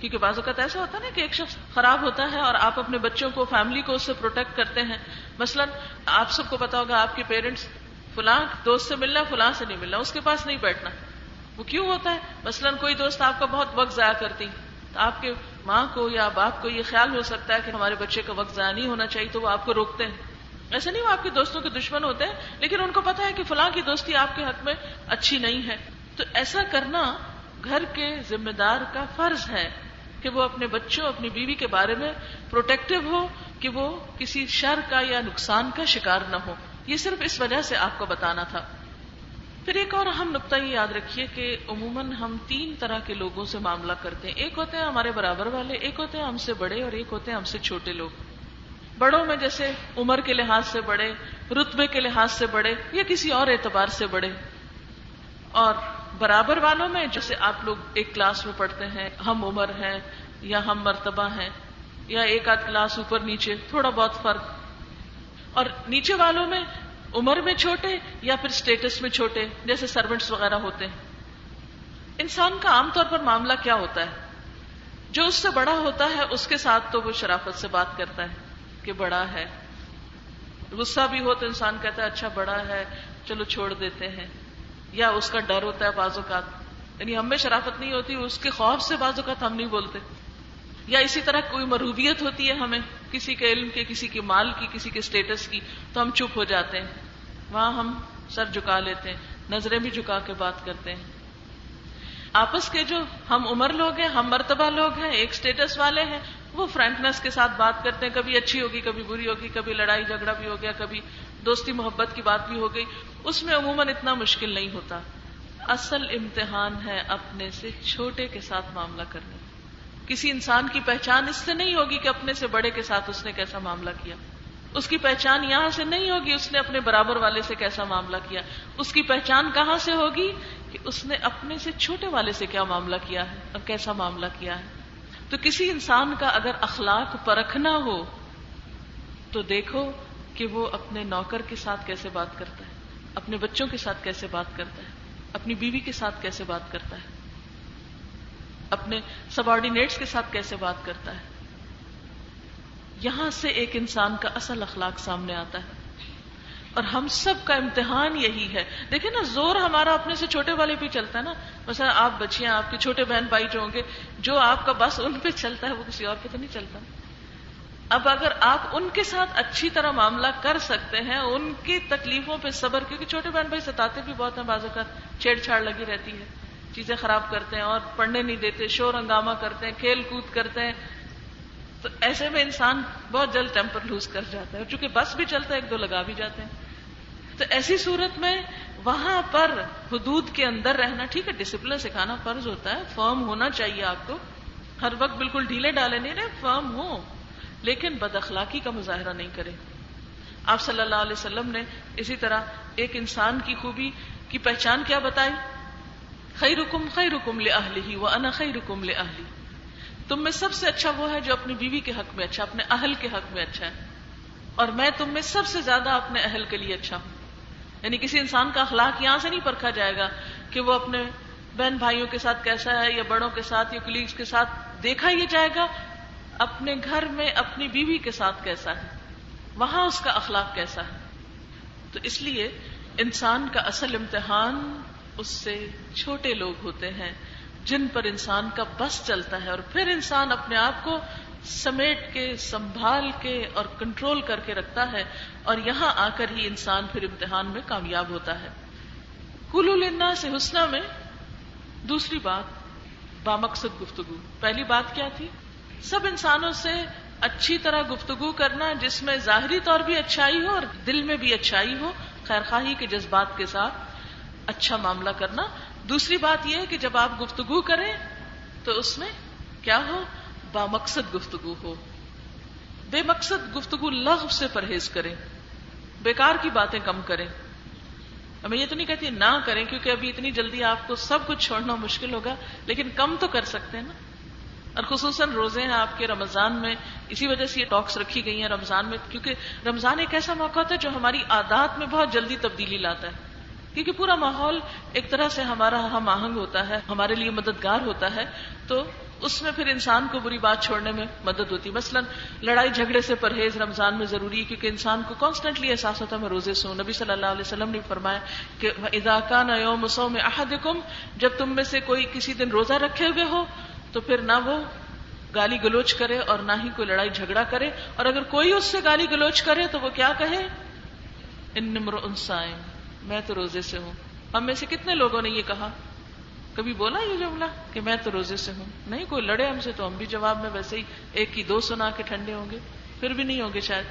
کیونکہ بعض اوقات ایسا ہوتا ہے نا کہ ایک شخص خراب ہوتا ہے اور آپ اپنے بچوں کو فیملی کو اس سے پروٹیکٹ کرتے ہیں۔ مثلا آپ سب کو پتا ہوگا آپ کے پیرنٹس فلاں دوست سے ملنا، فلاں سے نہیں ملنا، اس کے پاس نہیں بیٹھنا۔ وہ کیوں ہوتا ہے؟ مثلا کوئی دوست آپ کا بہت وقت ضائع کرتی۔ آپ کے ماں کو یا باپ کو یہ خیال ہو سکتا ہے کہ ہمارے بچے کا وقت ضائع نہیں ہونا چاہیے تو وہ آپ کو روکتے ہیں۔ ایسا نہیں وہ آپ کے دوستوں کے دشمن ہوتے ہیں، لیکن ان کو پتا ہے کہ فلاں کی دوستی آپ کے حق میں اچھی نہیں ہے۔ تو ایسا کرنا گھر کے ذمہ دار کا فرض ہے کہ وہ اپنے بچوں، اپنی بیوی کے بارے میں پروٹیکٹو ہو کہ وہ کسی شر کا یا نقصان کا شکار نہ ہو۔ یہ صرف اس وجہ سے آپ کو بتانا تھا۔ پھر ایک اور اہم نقطہ یہ یاد رکھیے کہ عموماً ہم تین طرح کے لوگوں سے معاملہ کرتے ہیں۔ ایک ہوتے ہیں ہمارے برابر والے، ایک ہوتے ہیں ہم سے بڑے اور ایک ہوتے ہیں ہم سے چھوٹے لوگ۔ بڑوں میں جیسے عمر کے لحاظ سے بڑے، رتبے کے لحاظ سے بڑے یا کسی اور اعتبار سے بڑے۔ اور برابر والوں میں جیسے آپ لوگ ایک کلاس میں پڑھتے ہیں، ہم عمر ہیں یا ہم مرتبہ ہیں یا ایک آدھ کلاس اوپر نیچے، تھوڑا بہت فرق۔ اور نیچے والوں میں عمر میں چھوٹے یا پھر اسٹیٹس میں چھوٹے، جیسے سروینٹس وغیرہ ہوتے ہیں۔ انسان کا عام طور پر معاملہ کیا ہوتا ہے؟ جو اس سے بڑا ہوتا ہے، اس کے ساتھ تو وہ شرافت سے بات کرتا ہے کہ بڑا ہے۔ غصہ بھی ہو تو انسان کہتا ہے اچھا بڑا ہے، چلو چھوڑ دیتے ہیں۔ یا اس کا ڈر ہوتا ہے بعض اوقات۔ یعنی ہم میں شرافت نہیں ہوتی، اس کے خوف سے بعض اوقات ہم نہیں بولتے۔ یا اسی طرح کوئی مروبیت ہوتی ہے ہمیں کسی کے علم کے کسی کے مال کی، کسی کے اسٹیٹس کی، تو ہم چپ ہو جاتے ہیں۔ وہاں ہم سر جھکا لیتے ہیں، نظریں بھی جھکا کے بات کرتے ہیں۔ آپس کے جو ہم عمر لوگ ہیں، ہم مرتبہ لوگ ہیں، ایک اسٹیٹس والے ہیں، وہ فرینکنس کے ساتھ بات کرتے ہیں۔ کبھی اچھی ہوگی، کبھی بری ہوگی، کبھی لڑائی جھگڑا بھی ہو گیا، کبھی دوستی محبت کی بات بھی ہو گئی۔ اس میں عموماً اتنا مشکل نہیں ہوتا۔ اصل امتحان ہے اپنے سے چھوٹے کے ساتھ معاملہ کرنے کسی انسان کی پہچان اس سے نہیں ہوگی کہ اپنے سے بڑے کے ساتھ اس نے کیسا معاملہ کیا۔ اس کی پہچان یہاں سے نہیں ہوگی اس نے اپنے برابر والے سے کیسا معاملہ کیا۔ اس کی پہچان کہاں سے ہوگی کہ اس نے اپنے سے چھوٹے والے سے کیا معاملہ کیا ہے اور کیسا معاملہ کیا ہے۔ تو کسی انسان کا اگر اخلاق پرکھنا ہو تو دیکھو کہ وہ اپنے نوکر کے ساتھ کیسے بات کرتا ہے، اپنے بچوں کے ساتھ کیسے بات کرتا ہے، اپنی بیوی کے ساتھ کیسے بات کرتا ہے۔ اپنے سبارڈینیٹس کے ساتھ کیسے بات کرتا ہے۔ یہاں سے ایک انسان کا اصل اخلاق سامنے آتا ہے۔ اور ہم سب کا امتحان یہی ہے۔ دیکھیں نا، زور ہمارا اپنے سے چھوٹے والے پہ چلتا ہے نا۔ مثلا آپ بچیاں، آپ کے چھوٹے بہن بھائی جو ہوں گے، جو آپ کا بس ان پہ چلتا ہے، وہ کسی اور پہ تو نہیں چلتا۔ اب اگر آپ ان کے ساتھ اچھی طرح معاملہ کر سکتے ہیں، ان کی تکلیفوں پہ صبر، کیونکہ چھوٹے بہن بھائی ستاتے بھی بہت ہیں بازو کا چھیڑ چھاڑ لگی رہتی ہے۔ چیزیں خراب کرتے ہیں اور پڑھنے نہیں دیتے، شور ہنگامہ کرتے ہیں، کھیل کود کرتے ہیں۔ تو ایسے میں انسان بہت جلد ٹیمپر لوز کر جاتا ہے چونکہ بس بھی چلتا ہے، ایک دو لگا بھی جاتے ہیں۔ تو ایسی صورت میں وہاں پر حدود کے اندر رہنا، ٹھیک ہے ڈسپلن سکھانا فرض ہوتا ہے فرم ہونا چاہیے آپ کو۔ ہر وقت بالکل ڈھیلے ڈالے نہیں رہے فرم ہو۔ لیکن بد اخلاقی کا مظاہرہ نہیں کرے آپ صلی اللہ علیہ وسلم نے اسی طرح ایک انسان کی خوبی کی پہچان کیا بتائی؟ خیر رکم خیر رکم لے ہی وہ رکم تم میں سب سے اچھا وہ ہے جو اپنی بیوی کے حق میں اچھا اپنے اہل کے حق میں اچھا ہے۔ اور میں تم میں سب سے زیادہ اپنے اہل کے لیے اچھا ہوں۔ یعنی کسی انسان کا اخلاق یہاں سے نہیں پرکھا جائے گا کہ وہ اپنے بہن بھائیوں کے ساتھ کیسا ہے یا بڑوں کے ساتھ یا کلیگس کے ساتھ دیکھا یہ جائے گا اپنے گھر میں اپنی بیوی کے ساتھ کیسا ہے، وہاں اس کا اخلاق کیسا ہے۔ تو اس لیے انسان کا اصل امتحان اس سے چھوٹے لوگ ہوتے ہیں جن پر انسان کا بس چلتا ہے اور پھر انسان اپنے آپ کو سمیٹ کے، سنبھال کے اور کنٹرول کر کے رکھتا ہے اور یہاں آ کر ہی انسان پھر امتحان میں کامیاب ہوتا ہے۔ کلو لینا سے حسنہ میں دوسری بات، بامقصد گفتگو۔ پہلی بات کیا تھی؟ سب انسانوں سے اچھی طرح گفتگو کرنا جس میں ظاہری طور بھی اچھائی ہو اور دل میں بھی اچھائی ہو، خیر خواہی کے جذبات کے ساتھ اچھا معاملہ کرنا۔ دوسری بات یہ ہے کہ جب آپ گفتگو کریں تو اس میں کیا ہو؟ با مقصد گفتگو ہو۔ بے مقصد گفتگو لغ سے پرہیز کریں۔ بیکار کی باتیں کم کریں۔ میں یہ تو نہیں کہتی نہ کریں، کیونکہ ابھی اتنی جلدی آپ کو سب کچھ چھوڑنا مشکل ہوگا، لیکن کم تو کر سکتے ہیں نا۔ اور خصوصاً روزے ہیں آپ کے رمضان میں، اسی وجہ سے یہ ٹاکس رکھی گئی ہیں رمضان میں، کیونکہ رمضان ایک ایسا موقع ہوتا ہے جو ہماری عادات میں بہت جلدی تبدیلی لاتا ہے۔ کیونکہ پورا ماحول ایک طرح سے ہمارا ہم آہنگ ہوتا ہے، ہمارے لیے مددگار ہوتا ہے، تو اس میں پھر انسان کو بری بات چھوڑنے میں مدد ہوتی ہے۔ مثلاً لڑائی جھگڑے سے پرہیز رمضان میں ضروری ہے کیونکہ انسان کو کانسٹنٹلی احساس ہوتا ہے، میں روزے سوں نبی صلی اللہ علیہ وسلم نے فرمایا کہ اداکا نوم سو میں احدکم جب تم میں سے کوئی کسی دن روزہ رکھے ہوئے ہو، تو پھر نہ وہ گالی گلوچ کرے اور نہ ہی کوئی لڑائی جھگڑا کرے۔ اور اگر کوئی اس سے گالی گلوچ کرے، تو وہ کیا کہے؟ ان نمر انسائم میں تو روزے سے ہوں۔ ہم میں سے کتنے لوگوں نے یہ کہا؟ کبھی بولا یہ جملہ کہ میں تو روزے سے ہوں؟ نہیں، کوئی لڑے ہم سے تو ہم بھی جواب میں ویسے ہی ایک کی دو سنا کے ٹھنڈے ہوں گے، پھر بھی نہیں ہوں گے شاید۔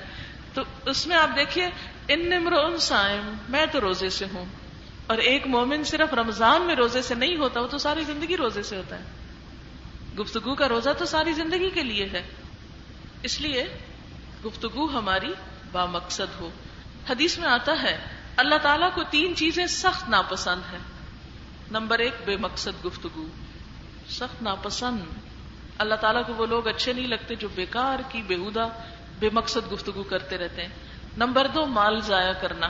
تو اس میں آپ دیکھیے، ان ان سائم میں تو روزے سے ہوں۔ اور ایک مومن صرف رمضان میں روزے سے نہیں ہوتا، وہ تو ساری زندگی روزے سے ہوتا ہے۔ گفتگو کا روزہ تو ساری زندگی کے لیے ہے۔ اس لیے گفتگو ہماری با مقصد ہو۔ حدیث میں آتا ہے اللہ تعالیٰ کو تین چیزیں سخت ناپسند ہے نمبر ایک، بے مقصد گفتگو۔ سخت ناپسند۔ اللہ تعالیٰ کو وہ لوگ اچھے نہیں لگتے جو بیکار کی بےحدہ بے مقصد گفتگو کرتے رہتے ہیں۔ نمبر دو، مال ضائع کرنا۔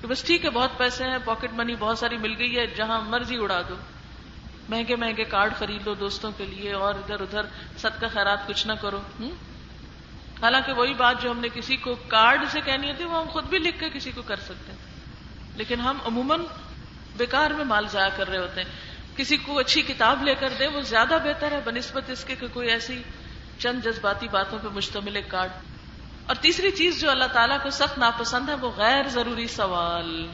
کہ بس ٹھیک ہے، بہت پیسے ہیں، پاکٹ منی بہت ساری مل گئی ہے، جہاں مرضی اڑا دو۔ مہنگے مہنگے کارڈ خرید لو دوستوں کے لیے اور ادھر ادھر سد کا خیرات کچھ نہ کرو۔ حالانکہ وہی بات جو ہم نے کسی کو کارڈ سے کہنی ہوتی، وہ ہم خود بھی لکھ کے کسی کو کر سکتے ہیں۔ لیکن ہم عموماً بیکار میں مال ضائع کر رہے ہوتے ہیں۔ کسی کو اچھی کتاب لے کر دے وہ زیادہ بہتر ہے، بنسبت اس کے کہ کوئی ایسی چند جذباتی باتوں پہ مشتمل ایک کارڈ۔ اور تیسری چیز جو اللہ تعالیٰ کو سخت ناپسند ہے وہ غیر ضروری سوال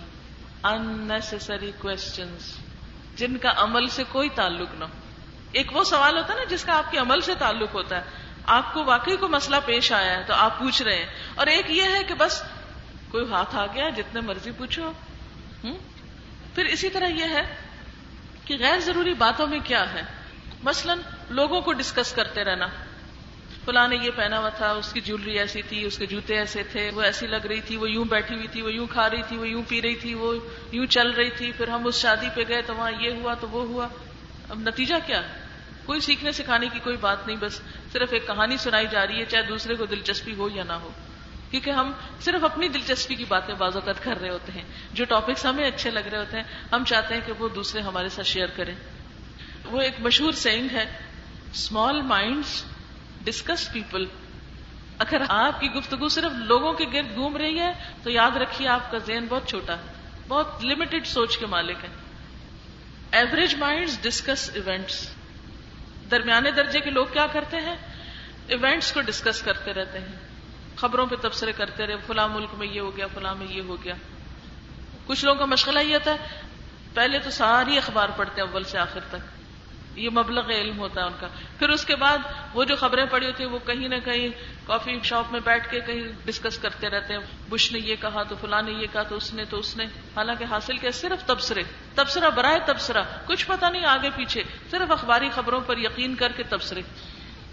انسری کوشچنس جن کا عمل سے کوئی تعلق نہ ہو۔ ایک وہ سوال ہوتا ہے نا جس کا آپ کے عمل سے تعلق ہوتا ہے۔ آپ کو واقعی کو مسئلہ پیش آیا ہے تو آپ پوچھ رہے ہیں۔ اور ایک یہ ہے کہ بس کوئی ہاتھ آ گیا، جتنے مرضی پوچھو۔ پھر اسی طرح یہ ہے کہ غیر ضروری باتوں میں کیا ہے؟ مثلا لوگوں کو ڈسکس کرتے رہنا۔ فلاں نے یہ پہنا ہوا تھا، اس کی جیولری ایسی تھی، اس کے جوتے ایسے تھے، وہ ایسی لگ رہی تھی، وہ یوں بیٹھی ہوئی تھی، وہ یوں کھا رہی تھی، وہ یوں پی رہی تھی، وہ یوں چل رہی تھی، پھر ہم اس شادی پہ گئے تو وہاں یہ ہوا تو وہ ہوا۔ اب نتیجہ کیا؟ کوئی سیکھنے سکھانے کی کوئی بات نہیں، بس صرف ایک کہانی سنائی جا رہی ہے، چاہے دوسرے کو دلچسپی ہو یا نہ ہو۔ کیونکہ ہم صرف اپنی دلچسپی کی باتیں بعض اوقات کر رہے ہوتے ہیں، جو ٹاپکس ہمیں اچھے لگ رہے ہوتے ہیں، ہم چاہتے ہیں کہ وہ دوسرے ہمارے ساتھ شیئر کریں۔ وہ ایک مشہور سینگ ہے اسمال مائنڈس ڈسکس پیپل اگر آپ کی گفتگو صرف لوگوں کے گرد گھوم رہی ہے، تو یاد رکھیے آپ کا ذہن بہت چھوٹا ہے، بہت لمیٹڈ سوچ کے مالک ہے ایوریج مائنڈس ڈسکس ایونٹس درمیانے درجے کے لوگ کیا کرتے ہیں؟ ایونٹس کو ڈسکس کرتے رہتے ہیں۔ خبروں پہ تبصرے کرتے رہے، فلاں ملک میں یہ ہو گیا، فلاں میں یہ ہو گیا۔ کچھ لوگوں کا مشغلہ یہ ہوتا ہے، پہلے تو ساری اخبار پڑھتے ہیں اول سے آخر تک۔ یہ مبلغ علم ہوتا ہے ان کا۔ پھر اس کے بعد وہ جو خبریں پڑی ہوتی ہیں، وہ کہیں نہ کہیں کافی شاپ میں بیٹھ کے کہیں ڈسکس کرتے رہتے ہیں۔ بش نے یہ کہا تو فلاں نے یہ کہا تو اس نے تو اس نے۔ حالانکہ حاصل کیا صرف تبصرے۔ تبصرہ برائے تبصرہ۔ کچھ پتا نہیں آگے پیچھے، صرف اخباری خبروں پر یقین کر کے تبصرے۔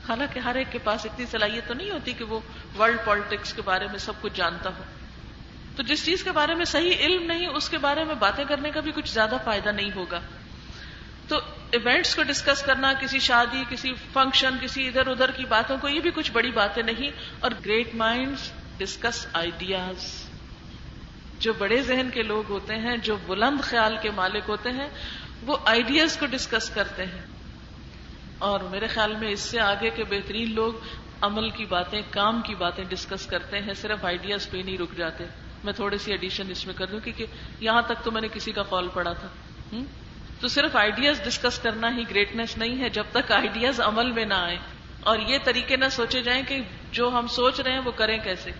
حالانکہ ہر ایک کے پاس اتنی صلاحیت تو نہیں ہوتی کہ وہ ورلڈ پالیٹکس کے بارے میں سب کچھ جانتا ہو۔ تو جس چیز کے بارے میں صحیح علم نہیں، اس کے بارے میں باتیں کرنے کا بھی کچھ زیادہ فائدہ نہیں ہوگا۔ تو ایونٹس کو ڈسکس کرنا، کسی شادی، کسی فنکشن، کسی ادھر ادھر کی باتوں کو، یہ بھی کچھ بڑی باتیں نہیں۔ اور گریٹ مائنڈ ڈسکس آئیڈیاز۔ جو بڑے ذہن کے لوگ ہوتے ہیں، جو بلند خیال کے مالک ہوتے ہیں، وہ آئیڈیاز کو ڈسکس کرتے ہیں۔ اور میرے خیال میں اس سے آگے کے بہترین لوگ عمل کی باتیں، کام کی باتیں ڈسکس کرتے ہیں، صرف آئیڈیاز پہ نہیں رک جاتے۔ میں تھوڑی سی ایڈیشن اس میں کر دوں کیونکہ یہاں تک تو میں نے کسی کا کال پڑا تھا۔ تو صرف آئیڈیاز ڈسکس کرنا ہی گریٹنیس نہیں ہے جب تک آئیڈیاز عمل میں نہ آئے اور یہ طریقے نہ سوچے جائیں کہ جو ہم سوچ رہے ہیں وہ کریں کیسے۔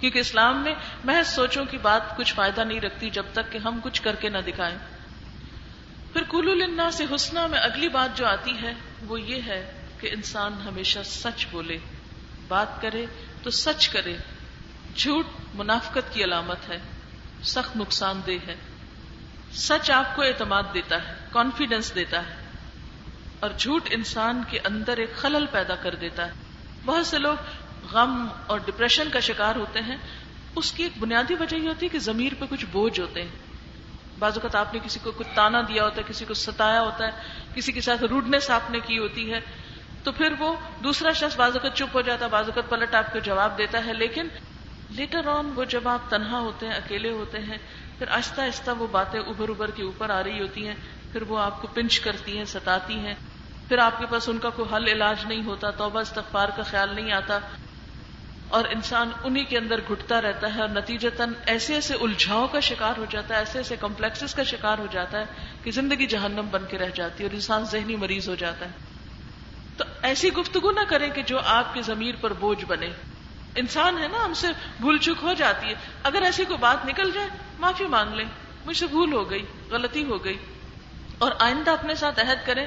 کیونکہ اسلام میں محض سوچوں کی بات کچھ فائدہ نہیں رکھتی جب تک کہ ہم کچھ کر کے نہ دکھائیں۔ پھر کلو النا سے حسنہ میں اگلی بات جو آتی ہے وہ یہ ہے کہ انسان ہمیشہ سچ بولے، بات کرے تو سچ کرے۔ جھوٹ منافقت کی علامت ہے، سخت نقصان دہ ہے۔ سچ آپ کو اعتماد دیتا ہے کانفیڈینس دیتا ہے۔ اور جھوٹ انسان کے اندر ایک خلل پیدا کر دیتا ہے۔ بہت سے لوگ غم اور ڈپریشن کا شکار ہوتے ہیں۔ اس کی ایک بنیادی وجہ یہ ہوتی ہے کہ زمیر پہ کچھ بوجھ ہوتے ہیں۔ بعض اوقات آپ نے کسی کو کچھ تانا دیا ہوتا ہے، کسی کو ستایا ہوتا ہے، کسی کے ساتھ روڈنس آپ نے کی ہوتی ہے، تو پھر وہ دوسرا شخص بعض اوقات چپ ہو جاتا ہے بعض اوقات پلٹ آپ کو جواب دیتا ہے، لیکن لیٹر آن وہ جب آپ تنہا ہوتے ہیں، اکیلے ہوتے ہیں، پھر آہستہ آہستہ وہ باتیں ابھر ابھر کے اوپر آ رہی ہوتی ہیں، پھر وہ آپ کو پنچ کرتی ہیں، ستاتی ہیں، پھر آپ کے پاس ان کا کوئی حل علاج نہیں ہوتا، توبہ استغفار کا خیال نہیں آتا اور انسان انہی کے اندر گھٹتا رہتا ہے اور نتیجتاً ایسے ایسے الجھاؤ کا شکار ہو جاتا ہے، ایسے ایسے کمپلیکسز کا شکار ہو جاتا ہے کہ زندگی جہنم بن کے رہ جاتی ہے اور انسان ذہنی مریض ہو جاتا ہے۔ تو ایسی گفتگو نہ کریں کہ جو آپ کی ضمیر پر بوجھ بنے۔ انسان ہے نا، ہم سے بھول چک ہو جاتی ہے۔ اگر ایسی کوئی بات نکل جائے، معافی مانگ لیں۔ مجھ سے بھول ہو گئی، غلطی ہو گئی۔ اور آئندہ اپنے ساتھ عہد کریں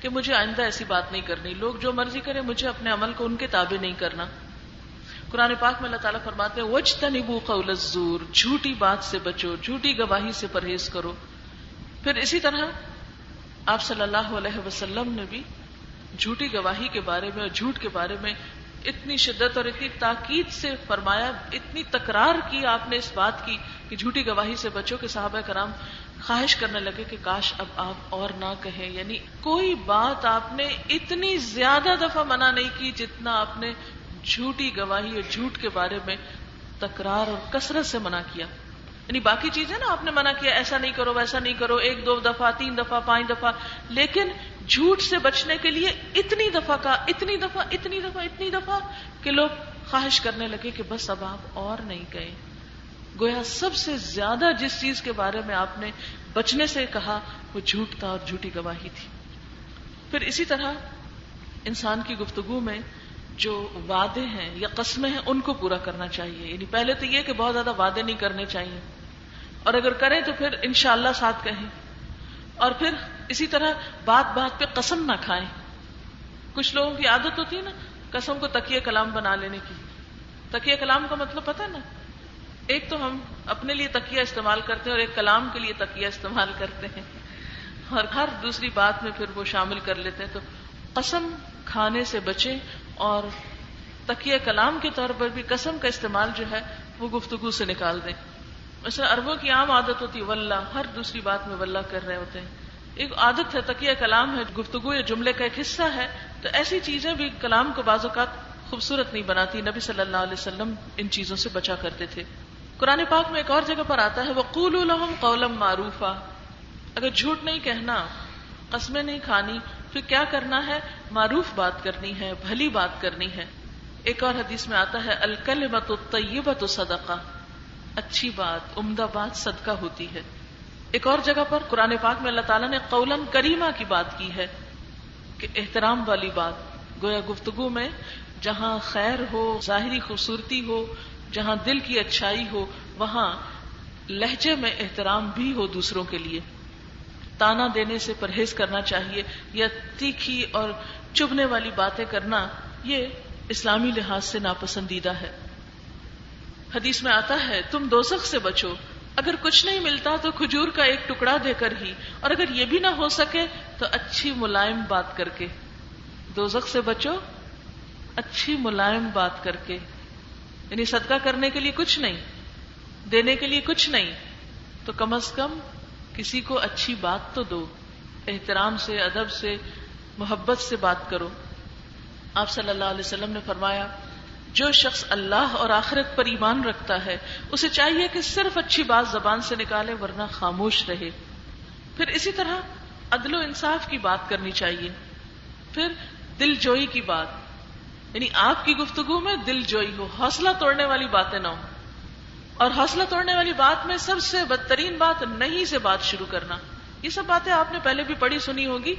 کہ مجھے آئندہ ایسی بات نہیں کرنی۔ لوگ جو مرضی کریں، مجھے اپنے عمل کو ان کے تابع نہیں کرنا۔ قرآن پاک میں اللہ تعالیٰ فرماتے ہیں وج تنبو قول الزور، جھوٹی بات سے بچو، جھوٹی گواہی سے پرہیز کرو۔ پھر اسی طرح آپ صلی اللہ علیہ وسلم نے بھی جھوٹی گواہی کے بارے میں اور جھوٹ کے بارے میں اتنی شدت اور اتنی تاکید سے فرمایا، اتنی تکرار کی آپ نے اس بات کی کہ جھوٹی گواہی سے بچوں کے صحابہ کرام خواہش کرنے لگے کہ کاش اب آپ اور نہ کہیں۔ یعنی کوئی بات آپ نے اتنی زیادہ دفعہ منع نہیں کی جتنا آپ نے جھوٹی گواہی اور جھوٹ کے بارے میں تکرار اور کثرت سے منع کیا۔ یعنی باقی چیزیں نا آپ نے منع کیا، ایسا نہیں کرو، ویسا نہیں کرو، ایک دو دفعہ، تین دفعہ، پانچ دفعہ۔ لیکن جھوٹ سے بچنے کے لیے اتنی دفعہ کا، اتنی دفعہ اتنی دفعہ اتنی دفعہ کہ لوگ خواہش کرنے لگے کہ بس اب آپ اور نہیں گئے۔ گویا سب سے زیادہ جس چیز کے بارے میں آپ نے بچنے سے کہا، وہ جھوٹ تھا اور جھوٹی گواہی تھی۔ پھر اسی طرح انسان کی گفتگو میں جو وعدے ہیں یا قسمیں ہیں، ان کو پورا کرنا چاہیے۔ یعنی پہلے تو یہ کہ بہت زیادہ وعدے نہیں کرنے چاہیے۔ اور اگر کریں تو پھر انشاءاللہ اللہ ساتھ کہیں۔ اور پھر اسی طرح بات بات پہ قسم نہ کھائیں۔ کچھ لوگوں کی عادت ہوتی ہے نا، قسم کو تکیہ کلام بنا لینے کی۔ تکیہ کلام کا مطلب پتا نا؟ ایک تو ہم اپنے لیے تکیہ استعمال کرتے ہیں اور ایک کلام کے لیے تکیہ استعمال کرتے ہیں۔ اور ہر دوسری بات میں پھر وہ شامل کر لیتے ہیں۔ تو قسم کھانے سے بچیں اور تکیہ کلام کے طور پر بھی قسم کا استعمال جو ہے وہ گفتگو سے نکال دیں۔ ویسے اربوں کی عام عادت ہوتی ہے ہر دوسری بات میں ولہ کر رہے ہوتے ہیں۔ ایک عادت ہے، تکیہ کلام ہے، گفتگو یا جملے کا ایک حصہ ہے۔ تو ایسی چیزیں بھی کلام کو بعض اوقات خوبصورت نہیں بناتی۔ نبی صلی اللہ علیہ وسلم ان چیزوں سے بچا کرتے تھے۔ قرآن پاک میں ایک اور جگہ پر آتا ہے وہ قول الحم قولم معروفہ اگر جھوٹ نہیں کہنا، قسمیں نہیں کھانی پھر کیا کرنا ہے؟ معروف بات کرنی ہے، بھلی بات کرنی ہے۔ ایک اور حدیث میں آتا ہے الکل مت طیبت صدقہ۔ اچھی بات، عمدہ بات صدقہ ہوتی ہے۔ ایک اور جگہ پر قرآن پاک میں اللہ تعالیٰ نے قولن کریمہ کی بات کی ہے، کہ احترام والی بات۔ گویا گفتگو میں جہاں خیر ہو، ظاہری خوبصورتی ہو، جہاں دل کی اچھائی ہو، وہاں لہجے میں احترام بھی ہو دوسروں کے لیے۔ تانا دینے سے پرہیز کرنا چاہیے یا تیکھی اور چبنے والی باتیں کرنا، یہ اسلامی لحاظ سے ناپسندیدہ ہے۔ حدیث میں آتا ہے، تم دوسخ سے بچو۔ اگر کچھ نہیں ملتا تو کھجور کا ایک ٹکڑا دے کر ہی۔ اور اگر یہ بھی نہ ہو سکے تو اچھی ملائم بات کر کے۔ دوزخ سے بچو، اچھی ملائم بات کر کے۔ یعنی صدقہ کرنے کے لیے کچھ نہیں، دینے کے لیے کچھ نہیں۔ تو کم از کم کسی کو اچھی بات تو دو، احترام سے، ادب سے، محبت سے بات کرو۔ آپ صلی اللہ علیہ وسلم نے فرمایا، جو شخص اللہ اور آخرت پر ایمان رکھتا ہے، اسے چاہیے کہ صرف اچھی بات زبان سے نکالے، ورنہ خاموش رہے۔ پھر اسی طرح عدل و انصاف کی بات کرنی چاہیے۔ پھر دل جوئی کی بات یعنی آپ کی گفتگو میں دل جوئی ہو، حوصلہ توڑنے والی باتیں نہ ہوں۔ اور حوصلہ توڑنے والی بات میں سب سے بدترین بات نہیں سے بات شروع کرنا۔ یہ سب باتیں آپ نے پہلے بھی پڑھی سنی ہوگی۔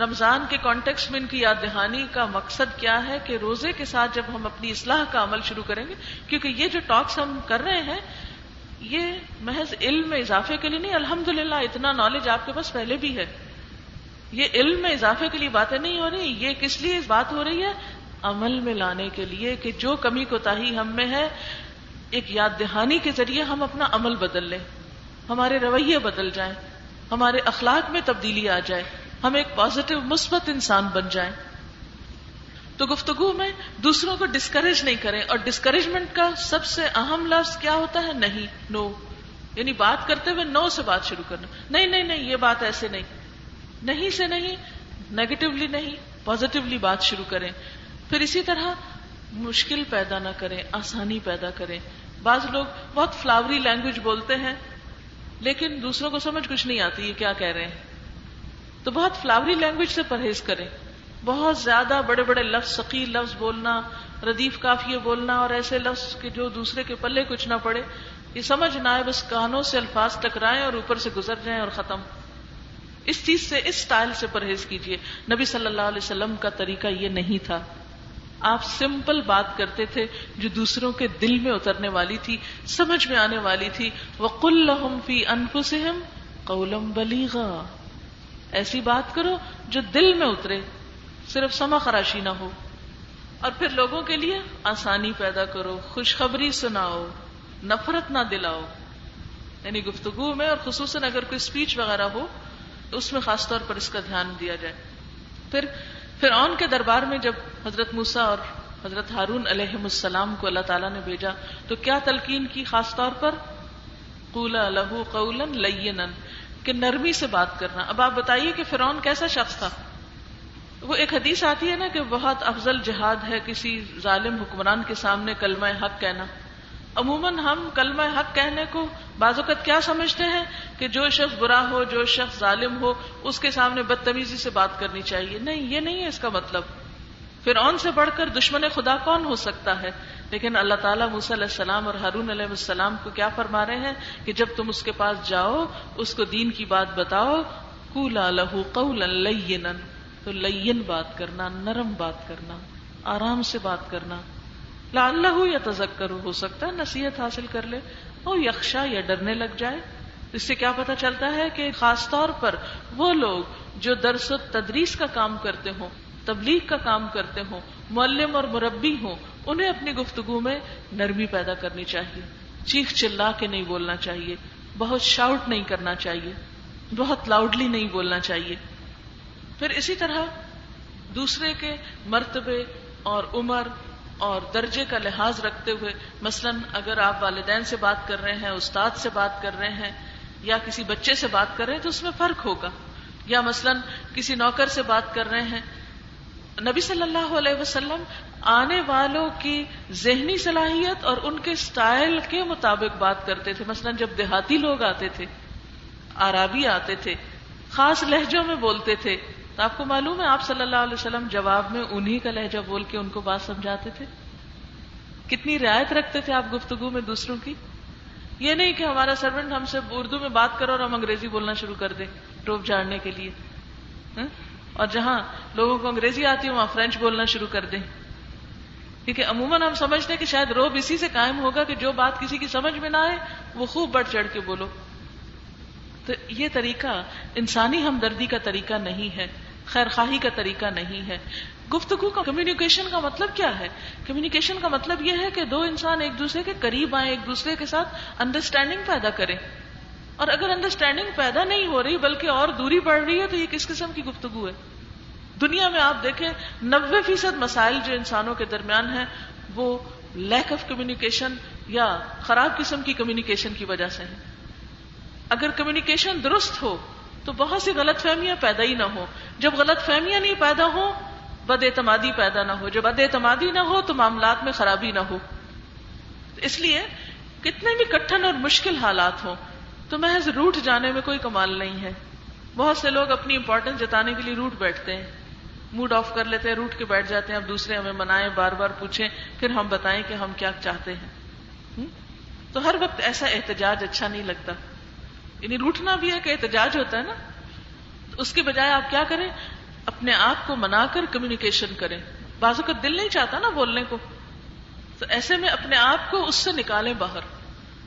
رمضان کے کانٹیکس میں ان کی یاد دہانی کا مقصد کیا ہے کہ روزے کے ساتھ جب ہم اپنی اصلاح کا عمل شروع کریں گے، کیونکہ یہ جو ٹاکس ہم کر رہے ہیں، یہ محض علم میں اضافے کے لیے نہیں الحمد اتنا نالج آپ کے پاس پہلے بھی ہے۔ یہ علم میں اضافے کے لیے باتیں نہیں ہو رہی، یہ کس لیے بات ہو رہی ہے؟ عمل میں لانے کے لیے کہ جو کمی کو تاہی ہم میں ہے ایک یاد دہانی کے ذریعے ہم اپنا عمل بدل لیں، ہمارے رویے بدل جائیں، ہمارے اخلاق میں تبدیلی آ جائے، ہم ایک پازیٹو مثبت انسان بن جائیں۔ تو گفتگو میں دوسروں کو ڈسکریج نہیں کریں، اور ڈسکریجمنٹ کا سب سے اہم لفظ کیا ہوتا ہے؟ نہیں نو یعنی بات کرتے ہوئے نو سے بات شروع کرنا۔ نہیں نہیں نہیں، یہ بات ایسے نہیں۔ نہیں سے نہیں نیگیٹولی نہیں پازیٹیولی بات شروع کریں۔ پھر اسی طرح مشکل پیدا نہ کریں، آسانی پیدا کریں۔ بعض لوگ بہت فلاوری لینگویج بولتے ہیں، لیکن دوسروں کو سمجھ کچھ نہیں آتی یہ کیا کہہ رہے ہیں۔ تو بہت فلاوری لینگویج سے پرہیز کریں۔ بہت زیادہ بڑے بڑے لفظ، ثقیل لفظ بولنا، ردیف کافی بولنا اور ایسے لفظ کے جو دوسرے کے پلے کچھ نہ پڑے، یہ سمجھ نہ آئے، بس کانوں سے الفاظ ٹکرائیں اور اوپر سے گزر جائیں اور ختم۔ اس چیز سے، اس سٹائل سے پرہیز کیجیے نبی صلی اللہ علیہ وسلم کا طریقہ یہ نہیں تھا۔ آپ سمپل بات کرتے تھے جو دوسروں کے دل میں اترنے والی تھی، سمجھ میں آنے والی تھی۔ وہ کل فی انفسم قولم بلیغا ایسی بات کرو جو دل میں اترے، صرف سما خراشی نہ ہو۔ اور پھر لوگوں کے لیے آسانی پیدا کرو، خوشخبری سناؤ، نفرت نہ دلاؤ۔ یعنی گفتگو میں اور خصوصاً اگر کوئی اسپیچ وغیرہ ہو، تو اس میں خاص طور پر اس کا دھیان دیا جائے۔ پھر پھر کے دربار میں جب حضرت موسا اور حضرت ہارون علیہ السلام کو اللہ تعالیٰ نے بھیجا، تو کیا تلقین کی خاص طور پر؟ قولا لہو قولن لینن، کہ نرمی سے بات کرنا۔ اب آپ بتائیے کہ فرعون کیسا شخص تھا؟ وہ ایک حدیث آتی ہے نا کہ بہت افضل جہاد ہے، کسی ظالم حکمران کے سامنے کلمہ حق کہنا۔ عموماً ہم کلمہ حق کہنے کو بعض اوقات کیا سمجھتے ہیں کہ جو شخص برا ہو، جو شخص ظالم ہو، اس کے سامنے بدتمیزی سے بات کرنی چاہیے۔ نہیں، یہ نہیں ہے اس کا مطلب۔ پھر سے بڑھ کر دشمن خدا کون ہو سکتا ہے؟ لیکن اللہ تعالیٰ موسی علیہ السلام اور ہارون علیہ السلام کو کیا فرما رہے ہیں کہ جب تم اس کے پاس جاؤ، اس کو دین کی بات بتاؤ۔ کولا لہو قول تو لین بات کرنا، نرم بات کرنا، آرام سے بات کرنا۔ لا اللہ یا تزک ہو سکتا ہے نصیحت حاصل کر لے اور یکشا یا ڈرنے لگ جائے۔ اس سے کیا پتا چلتا ہے کہ خاص طور پر وہ لوگ جو درس و تدریس کا کام کرتے ہوں، تبلیغ کا کام کرتے ہوں، معلم اور مربی ہوں، انہیں اپنی گفتگو میں نرمی پیدا کرنی چاہیے۔ چیخ چلا کے نہیں بولنا چاہیے، بہت شاؤٹ نہیں کرنا چاہیے، بہت لاؤڈلی نہیں بولنا چاہیے۔ پھر اسی طرح دوسرے کے مرتبے اور عمر اور درجے کا لحاظ رکھتے ہوئے، مثلا اگر آپ والدین سے بات کر رہے ہیں، استاد سے بات کر رہے ہیں، یا کسی بچے سے بات کر رہے ہیں، تو اس میں فرق ہوگا۔ یا مثلا کسی نوکر سے بات کر رہے ہیں، نبی صلی اللہ علیہ وسلم آنے والوں کی ذہنی صلاحیت اور ان کے سٹائل کے مطابق بات کرتے تھے۔ مثلا جب دیہاتی لوگ آتے تھے آرابی آتے تھے، خاص لہجوں میں بولتے تھے تو آپ کو معلوم ہے، آپ صلی اللہ علیہ وسلم جواب میں انہی کا لہجہ بول کے ان کو بات سمجھاتے تھے؟ کتنی رعایت رکھتے تھے آپ گفتگو میں دوسروں کی؟ یہ نہیں کہ ہمارا سروینٹ ہم سے اردو میں بات کرو اور ہم انگریزی بولنا شروع کر دیں ٹوپ جاڑنے کے لیے۔ اور جہاں لوگوں کو انگریزی آتی ہے، وہاں فرینچ بولنا شروع کر دیں۔ کیونکہ عموماً ہم سمجھتے ہیں کہ شاید روب اسی سے قائم ہوگا کہ جو بات کسی کی سمجھ میں نہ آئے، وہ خوب بڑھ چڑھ کے بولو۔ تو یہ طریقہ انسانی ہمدردی کا طریقہ نہیں ہے۔ خیر خواہی کا طریقہ نہیں ہے۔ گفتگو کا کمیونیکیشن کا مطلب کیا ہے؟ کمیونیکیشن کا مطلب یہ ہے کہ دو انسان ایک دوسرے کے قریب آئیں، ایک دوسرے کے ساتھ انڈرسٹینڈنگ پیدا کریں۔ اور اگر انڈرسٹینڈنگ پیدا نہیں ہو رہی، بلکہ اور دوری بڑھ رہی ہے، تو یہ کس قسم کی گفتگو ہے؟ دنیا میں آپ دیکھیں نبے فیصد مسائل جو انسانوں کے درمیان ہیں، وہ لیک آف کمیونیکیشن یا خراب قسم کی کمیونیکیشن کی وجہ سے ہے اگر کمیونیکیشن درست ہو تو بہت سی غلط فہمیاں پیدا ہی نہ ہو جب غلط فہمیاں نہیں پیدا ہو بد اعتمادی پیدا نہ ہو۔ جب بد اعتمادی نہ ہو، تو معاملات میں خرابی نہ ہو۔ اس لیے کتنے بھی کٹھن اور مشکل حالات ہوں، تو محض روٹ جانے میں کوئی کمال نہیں ہے۔ بہت سے لوگ اپنی امپورٹینس جتانے کے لیے روٹ بیٹھتے ہیں۔ موڈ آف کر لیتے ہیں، روٹ کے بیٹھ جاتے ہیں، اب دوسرے ہمیں منائیں بار بار پوچھیں، پھر ہم بتائیں کہ ہم کیا چاہتے ہیں۔ تو ہر وقت ایسا احتجاج اچھا نہیں لگتا۔ یعنی روٹنا بھی ہے کہ احتجاج ہوتا ہے نا؟ اس کے بجائے آپ کیا کریں؟ اپنے آپ کو منا کر کمیونیکیشن کریں۔ بازو کا دل نہیں چاہتا نا بولنے کو۔ تو ایسے میں اپنے آپ کو اس سے نکالیں باہر۔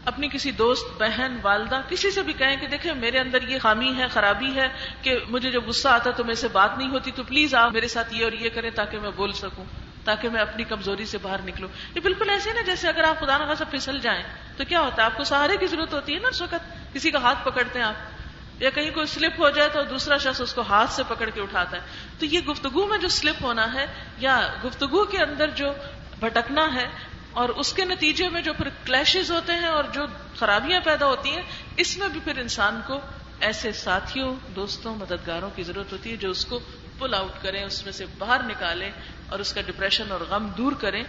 اپنی کسی دوست، بہن، والدہ، کسی سے بھی کہیں کہ دیکھیں میرے اندر یہ خامی ہے، خرابی ہے کہ مجھے جب غصہ آتا تو میرے سے بات نہیں ہوتی، تو پلیز آپ میرے ساتھ یہ اور یہ کریں تاکہ میں بول سکوں۔ تاکہ میں اپنی کمزوری سے باہر نکلوں۔ یہ بالکل ایسے نا، جیسے اگر آپ خدا نخواستہ پھسل جائیں، تو کیا ہوتا ہے؟ آپ کو سہارے کی ضرورت ہوتی ہے نا اس وقت؟ کسی کا ہاتھ پکڑتے ہیں آپ۔ یا کہیں کوئی سلپ ہو جائے تو دوسرا شخص اس کو ہاتھ سے پکڑ کے اٹھاتا ہے۔ تو یہ گفتگو میں جو سلپ ہونا ہے، یا گفتگو کے اندر جو بھٹکنا ہے، اور اس کے نتیجے میں جو پھر کلیشز ہوتے ہیں اور جو خرابیاں پیدا ہوتی ہیں، اس میں بھی پھر انسان کو ایسے ساتھیوں، دوستوں، مددگاروں کی ضرورت ہوتی ہے جو اس کو پل آؤٹ کریں، اس میں سے باہر نکالیں اور اس کا ڈپریشن اور غم دور کریں۔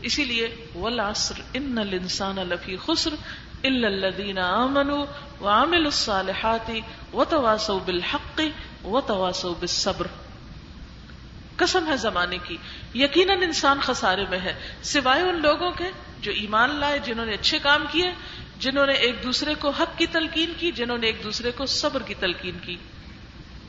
اسی لیے ولاسر ان الانسان لفی خسر الا الذين امنوا وعملوا الصالحات وتواصوا بالحق وتواصوا بالصبر۔ قسم ہے زمانے کی۔ یقیناً انسان خسارے میں ہے۔ سوائے ان لوگوں کے جو ایمان لائے، جنہوں نے اچھے کام کیے، جنہوں نے ایک دوسرے کو حق کی تلقین کی، جنہوں نے ایک دوسرے کو صبر کی تلقین کی۔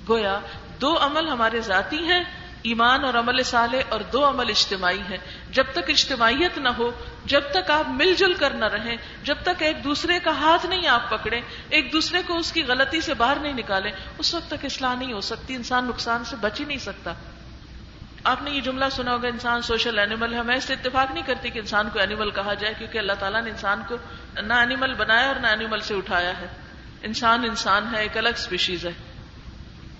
گویا دو عمل ہمارے ذاتی ہیں ایمان اور عمل صالح اور دو عمل اجتماعی ہیں۔ جب تک اجتماعیت نہ ہو، جب تک آپ مل جل کر نہ رہیں، جب تک ایک دوسرے کا ہاتھ نہیں آپ پکڑے ایک دوسرے کو اس کی غلطی سے باہر نہیں نکالے اس وقت تک اصلاح نہیں ہو سکتی، انسان نقصان سے بچ ہی نہیں سکتا۔ آپ نے یہ جملہ سنا ہوگا، انسان سوشل اینیمل ہے۔ میں اس سے اتفاق نہیں کرتی کہ انسان کو اینیمل کہا جائے، کیونکہ اللہ تعالیٰ نے انسان کو نہ اینیمل بنایا اور نہ اینیمل سے اٹھایا ہے۔ انسان انسان ہے، ایک الگ اسپیشیز ہے۔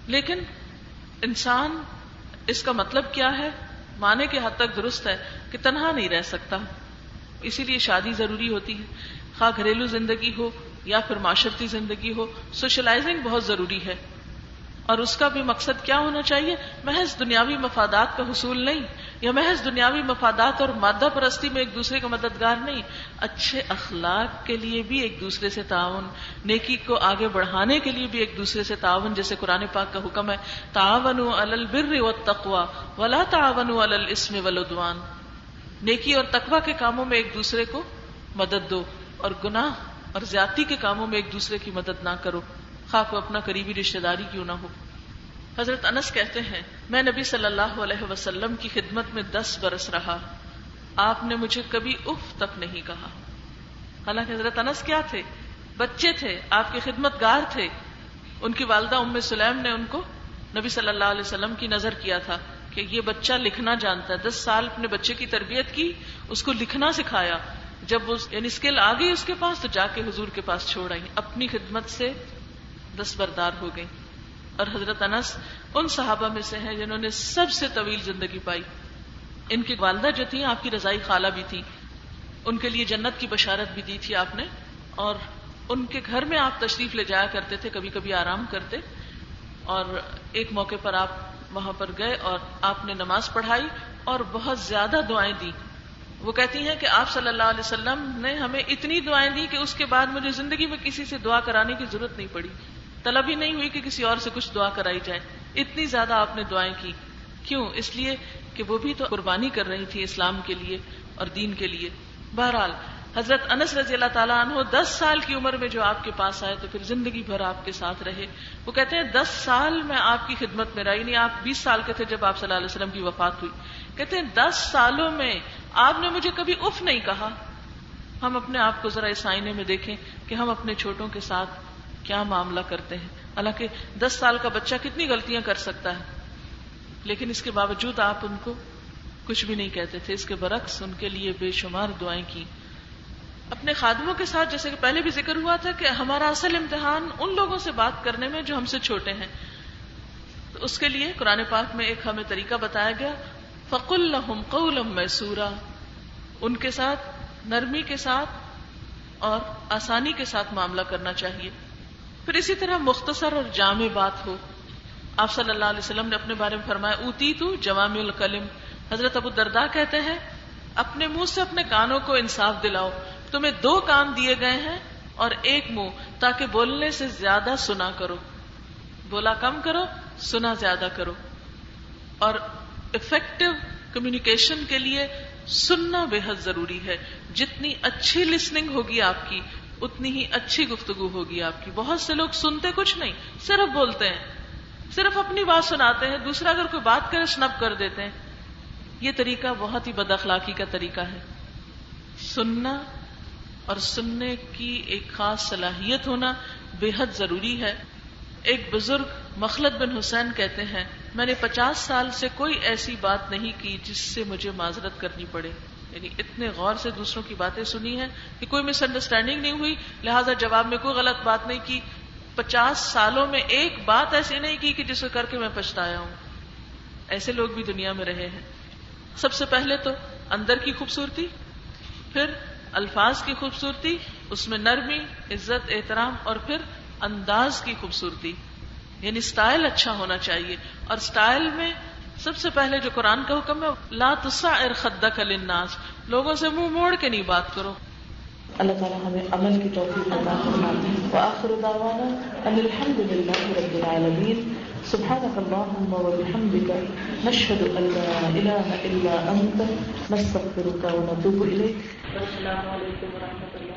لیکن انسان اس کا مطلب کیا ہے؟ مانے کے حد تک درست ہے کہ تنہا نہیں رہ سکتا۔ اسی لیے شادی ضروری ہوتی ہے۔ خواہ گھریلو زندگی ہو یا پھر معاشرتی زندگی ہو، سوشلائزنگ بہت ضروری ہے۔ اور اس کا بھی مقصد کیا ہونا چاہیے؟ محض دنیاوی مفادات کا حصول نہیں، یا محض دنیاوی مفادات اور مادہ پرستی میں ایک دوسرے کا مددگار نہیں۔ اچھے اخلاق کے لیے بھی ایک دوسرے سے تعاون، نیکی کو آگے بڑھانے کے لیے بھی ایک دوسرے سے تعاون، جیسے قرآن پاک کا حکم ہے تعاون البر و تقوا ولا تعاون السم ولادوان نیکی اور تقوا کے کاموں میں ایک دوسرے کو مدد دو اور گناہ اور زیادتی کے کاموں میں ایک دوسرے کی مدد نہ کرو۔ خواہ کو اپنا قریبی رشتے داری کیوں نہ ہو۔ حضرت انس کہتے ہیں، میں نبی صلی اللہ علیہ وسلم کی خدمت میں دس برس رہا۔ آپ نے مجھے کبھی اف تک نہیں کہا۔ حالانکہ حضرت انس کیا تھے؟ بچے تھے، آپ کی خدمت گار تھے۔ ان کی والدہ ام سلیم نے ان کو نبی صلی اللہ علیہ وسلم کی نظر کیا تھا کہ یہ بچہ لکھنا جانتا ہے۔ دس سال اپنے بچے کی تربیت کی، اس کو لکھنا سکھایا۔ جب اس یعنی اسکل آ گئی اس کے پاس تو جا کے حضور کے پاس چھوڑ آئی اپنی خدمت سے دستبردار ہو گئی اور حضرت انس ان صحابہ میں سے ہیں جنہوں نے سب سے طویل زندگی پائی۔ ان کی والدہ جو تھی آپ کی رضائی خالہ بھی تھی ان کے لیے جنت کی بشارت بھی دی تھی آپ نے۔ اور ان کے گھر میں آپ تشریف لے جایا کرتے تھے کبھی کبھی آرام کرتے۔ اور ایک موقع پر آپ وہاں پر گئے اور آپ نے نماز پڑھائی اور بہت زیادہ دعائیں دی وہ کہتی ہیں کہ آپ صلی اللہ علیہ وسلم نے ہمیں اتنی دعائیں دی کہ اس کے بعد مجھے زندگی میں کسی سے دعا کرانے کی ضرورت نہیں پڑی۔ طلب ہی نہیں ہوئی کہ کسی اور سے کچھ دعا کرائی جائے۔ اتنی زیادہ آپ نے دعائیں کی۔ کیوں؟ اس لیے کہ وہ بھی تو قربانی کر رہی تھی اسلام کے لیے اور دین کے لیے۔ بہرحال، حضرت انس رضی اللہ تعالیٰ عنہ دس سال کی عمر میں جو آپ کے پاس آئے تو پھر زندگی بھر آپ کے ساتھ رہے۔ وہ کہتے ہیں، دس سال میں آپ کی خدمت میں رہی یعنی نہیں آپ بیس سال کے تھے جب آپ صلی اللہ علیہ وسلم کی وفات ہوئی۔ کہتے ہیں، دس سالوں میں آپ نے مجھے کبھی اف نہیں کہا۔ ہم اپنے آپ کو ذرا اس آئینے میں دیکھیں کہ ہم اپنے چھوٹوں کے ساتھ کیا معاملہ کرتے ہیں؟ حالانکہ دس سال کا بچہ کتنی غلطیاں کر سکتا ہے؟ لیکن اس کے باوجود آپ ان کو کچھ بھی نہیں کہتے تھے۔ اس کے برعکس ان کے لیے بے شمار دعائیں کی۔ اپنے خادموں کے ساتھ جیسے کہ پہلے بھی ذکر ہوا تھا کہ ہمارا اصل امتحان ان لوگوں سے بات کرنے میں جو ہم سے چھوٹے ہیں۔ تو اس کے لیے قرآن پاک میں ایک ہمیں طریقہ بتایا گیا۔ فق الحم قولم میسورا ان کے ساتھ نرمی کے ساتھ اور آسانی کے ساتھ معاملہ کرنا چاہیے۔ پھر اسی طرح مختصر اور جامع بات ہو۔ آپ صلی اللہ علیہ وسلم نے اپنے بارے میں فرمایا اوتی تو جوام الکلم حضرت ابو دردا کہتے ہیں، اپنے منہ سے اپنے کانوں کو انصاف دلاؤ۔ تمہیں دو کان دیے گئے ہیں اور ایک منہ، تاکہ بولنے سے زیادہ سنا کرو۔ بولا کم کرو، سنا زیادہ کرو۔ اور افیکٹو کمیونیکیشن کے لیے سننا بے حد ضروری ہے۔ جتنی اچھی لسننگ ہوگی آپ کی اتنی ہی اچھی گفتگو ہوگی آپ کی۔ بہت سے لوگ سنتے کچھ نہیں، صرف بولتے ہیں۔ صرف اپنی بات سناتے ہیں، دوسرا اگر کوئی بات کرے، سنپ کر دیتے ہیں۔ یہ طریقہ بہت ہی بد اخلاقی کا طریقہ ہے۔ سننا اور سننے کی ایک خاص صلاحیت ہونا بے حد ضروری ہے۔ ایک بزرگ مخلد بن حسین کہتے ہیں، میں نے پچاس سال سے کوئی ایسی بات نہیں کی جس سے مجھے معذرت کرنی پڑے۔ یعنی اتنے غور سے دوسروں کی باتیں سنی ہیں کہ کوئی مس انڈرسٹینڈنگ نہیں ہوئی، لہٰذا جواب میں کوئی غلط بات نہیں کی۔ پچاس سالوں میں ایک بات ایسی نہیں کی کہ جسے کر کے میں پچھتایا ہوں۔ ایسے لوگ بھی دنیا میں رہے ہیں۔ سب سے پہلے تو اندر کی خوبصورتی، پھر الفاظ کی خوبصورتی، اس میں نرمی، عزت، احترام، اور پھر انداز کی خوبصورتی۔ یعنی اسٹائل اچھا ہونا چاہیے۔ اور اسٹائل میں سب سے پہلے جو قرآن کا حکم ہے لا تصعر خدک للناس لوگوں سے منہ موڑ کے نہیں بات کرو۔ اللہ تعالیٰ ہمیں عمل کی توفیق عطا فرمائے۔ وآخر دعوانا ان الحمد للہ رب العالمین۔ سبحانك اللهم وبحمدك نشهد ان لا اله الا انت نستغفرك ونتوب اليك السلام علیکم ورحمۃ اللہ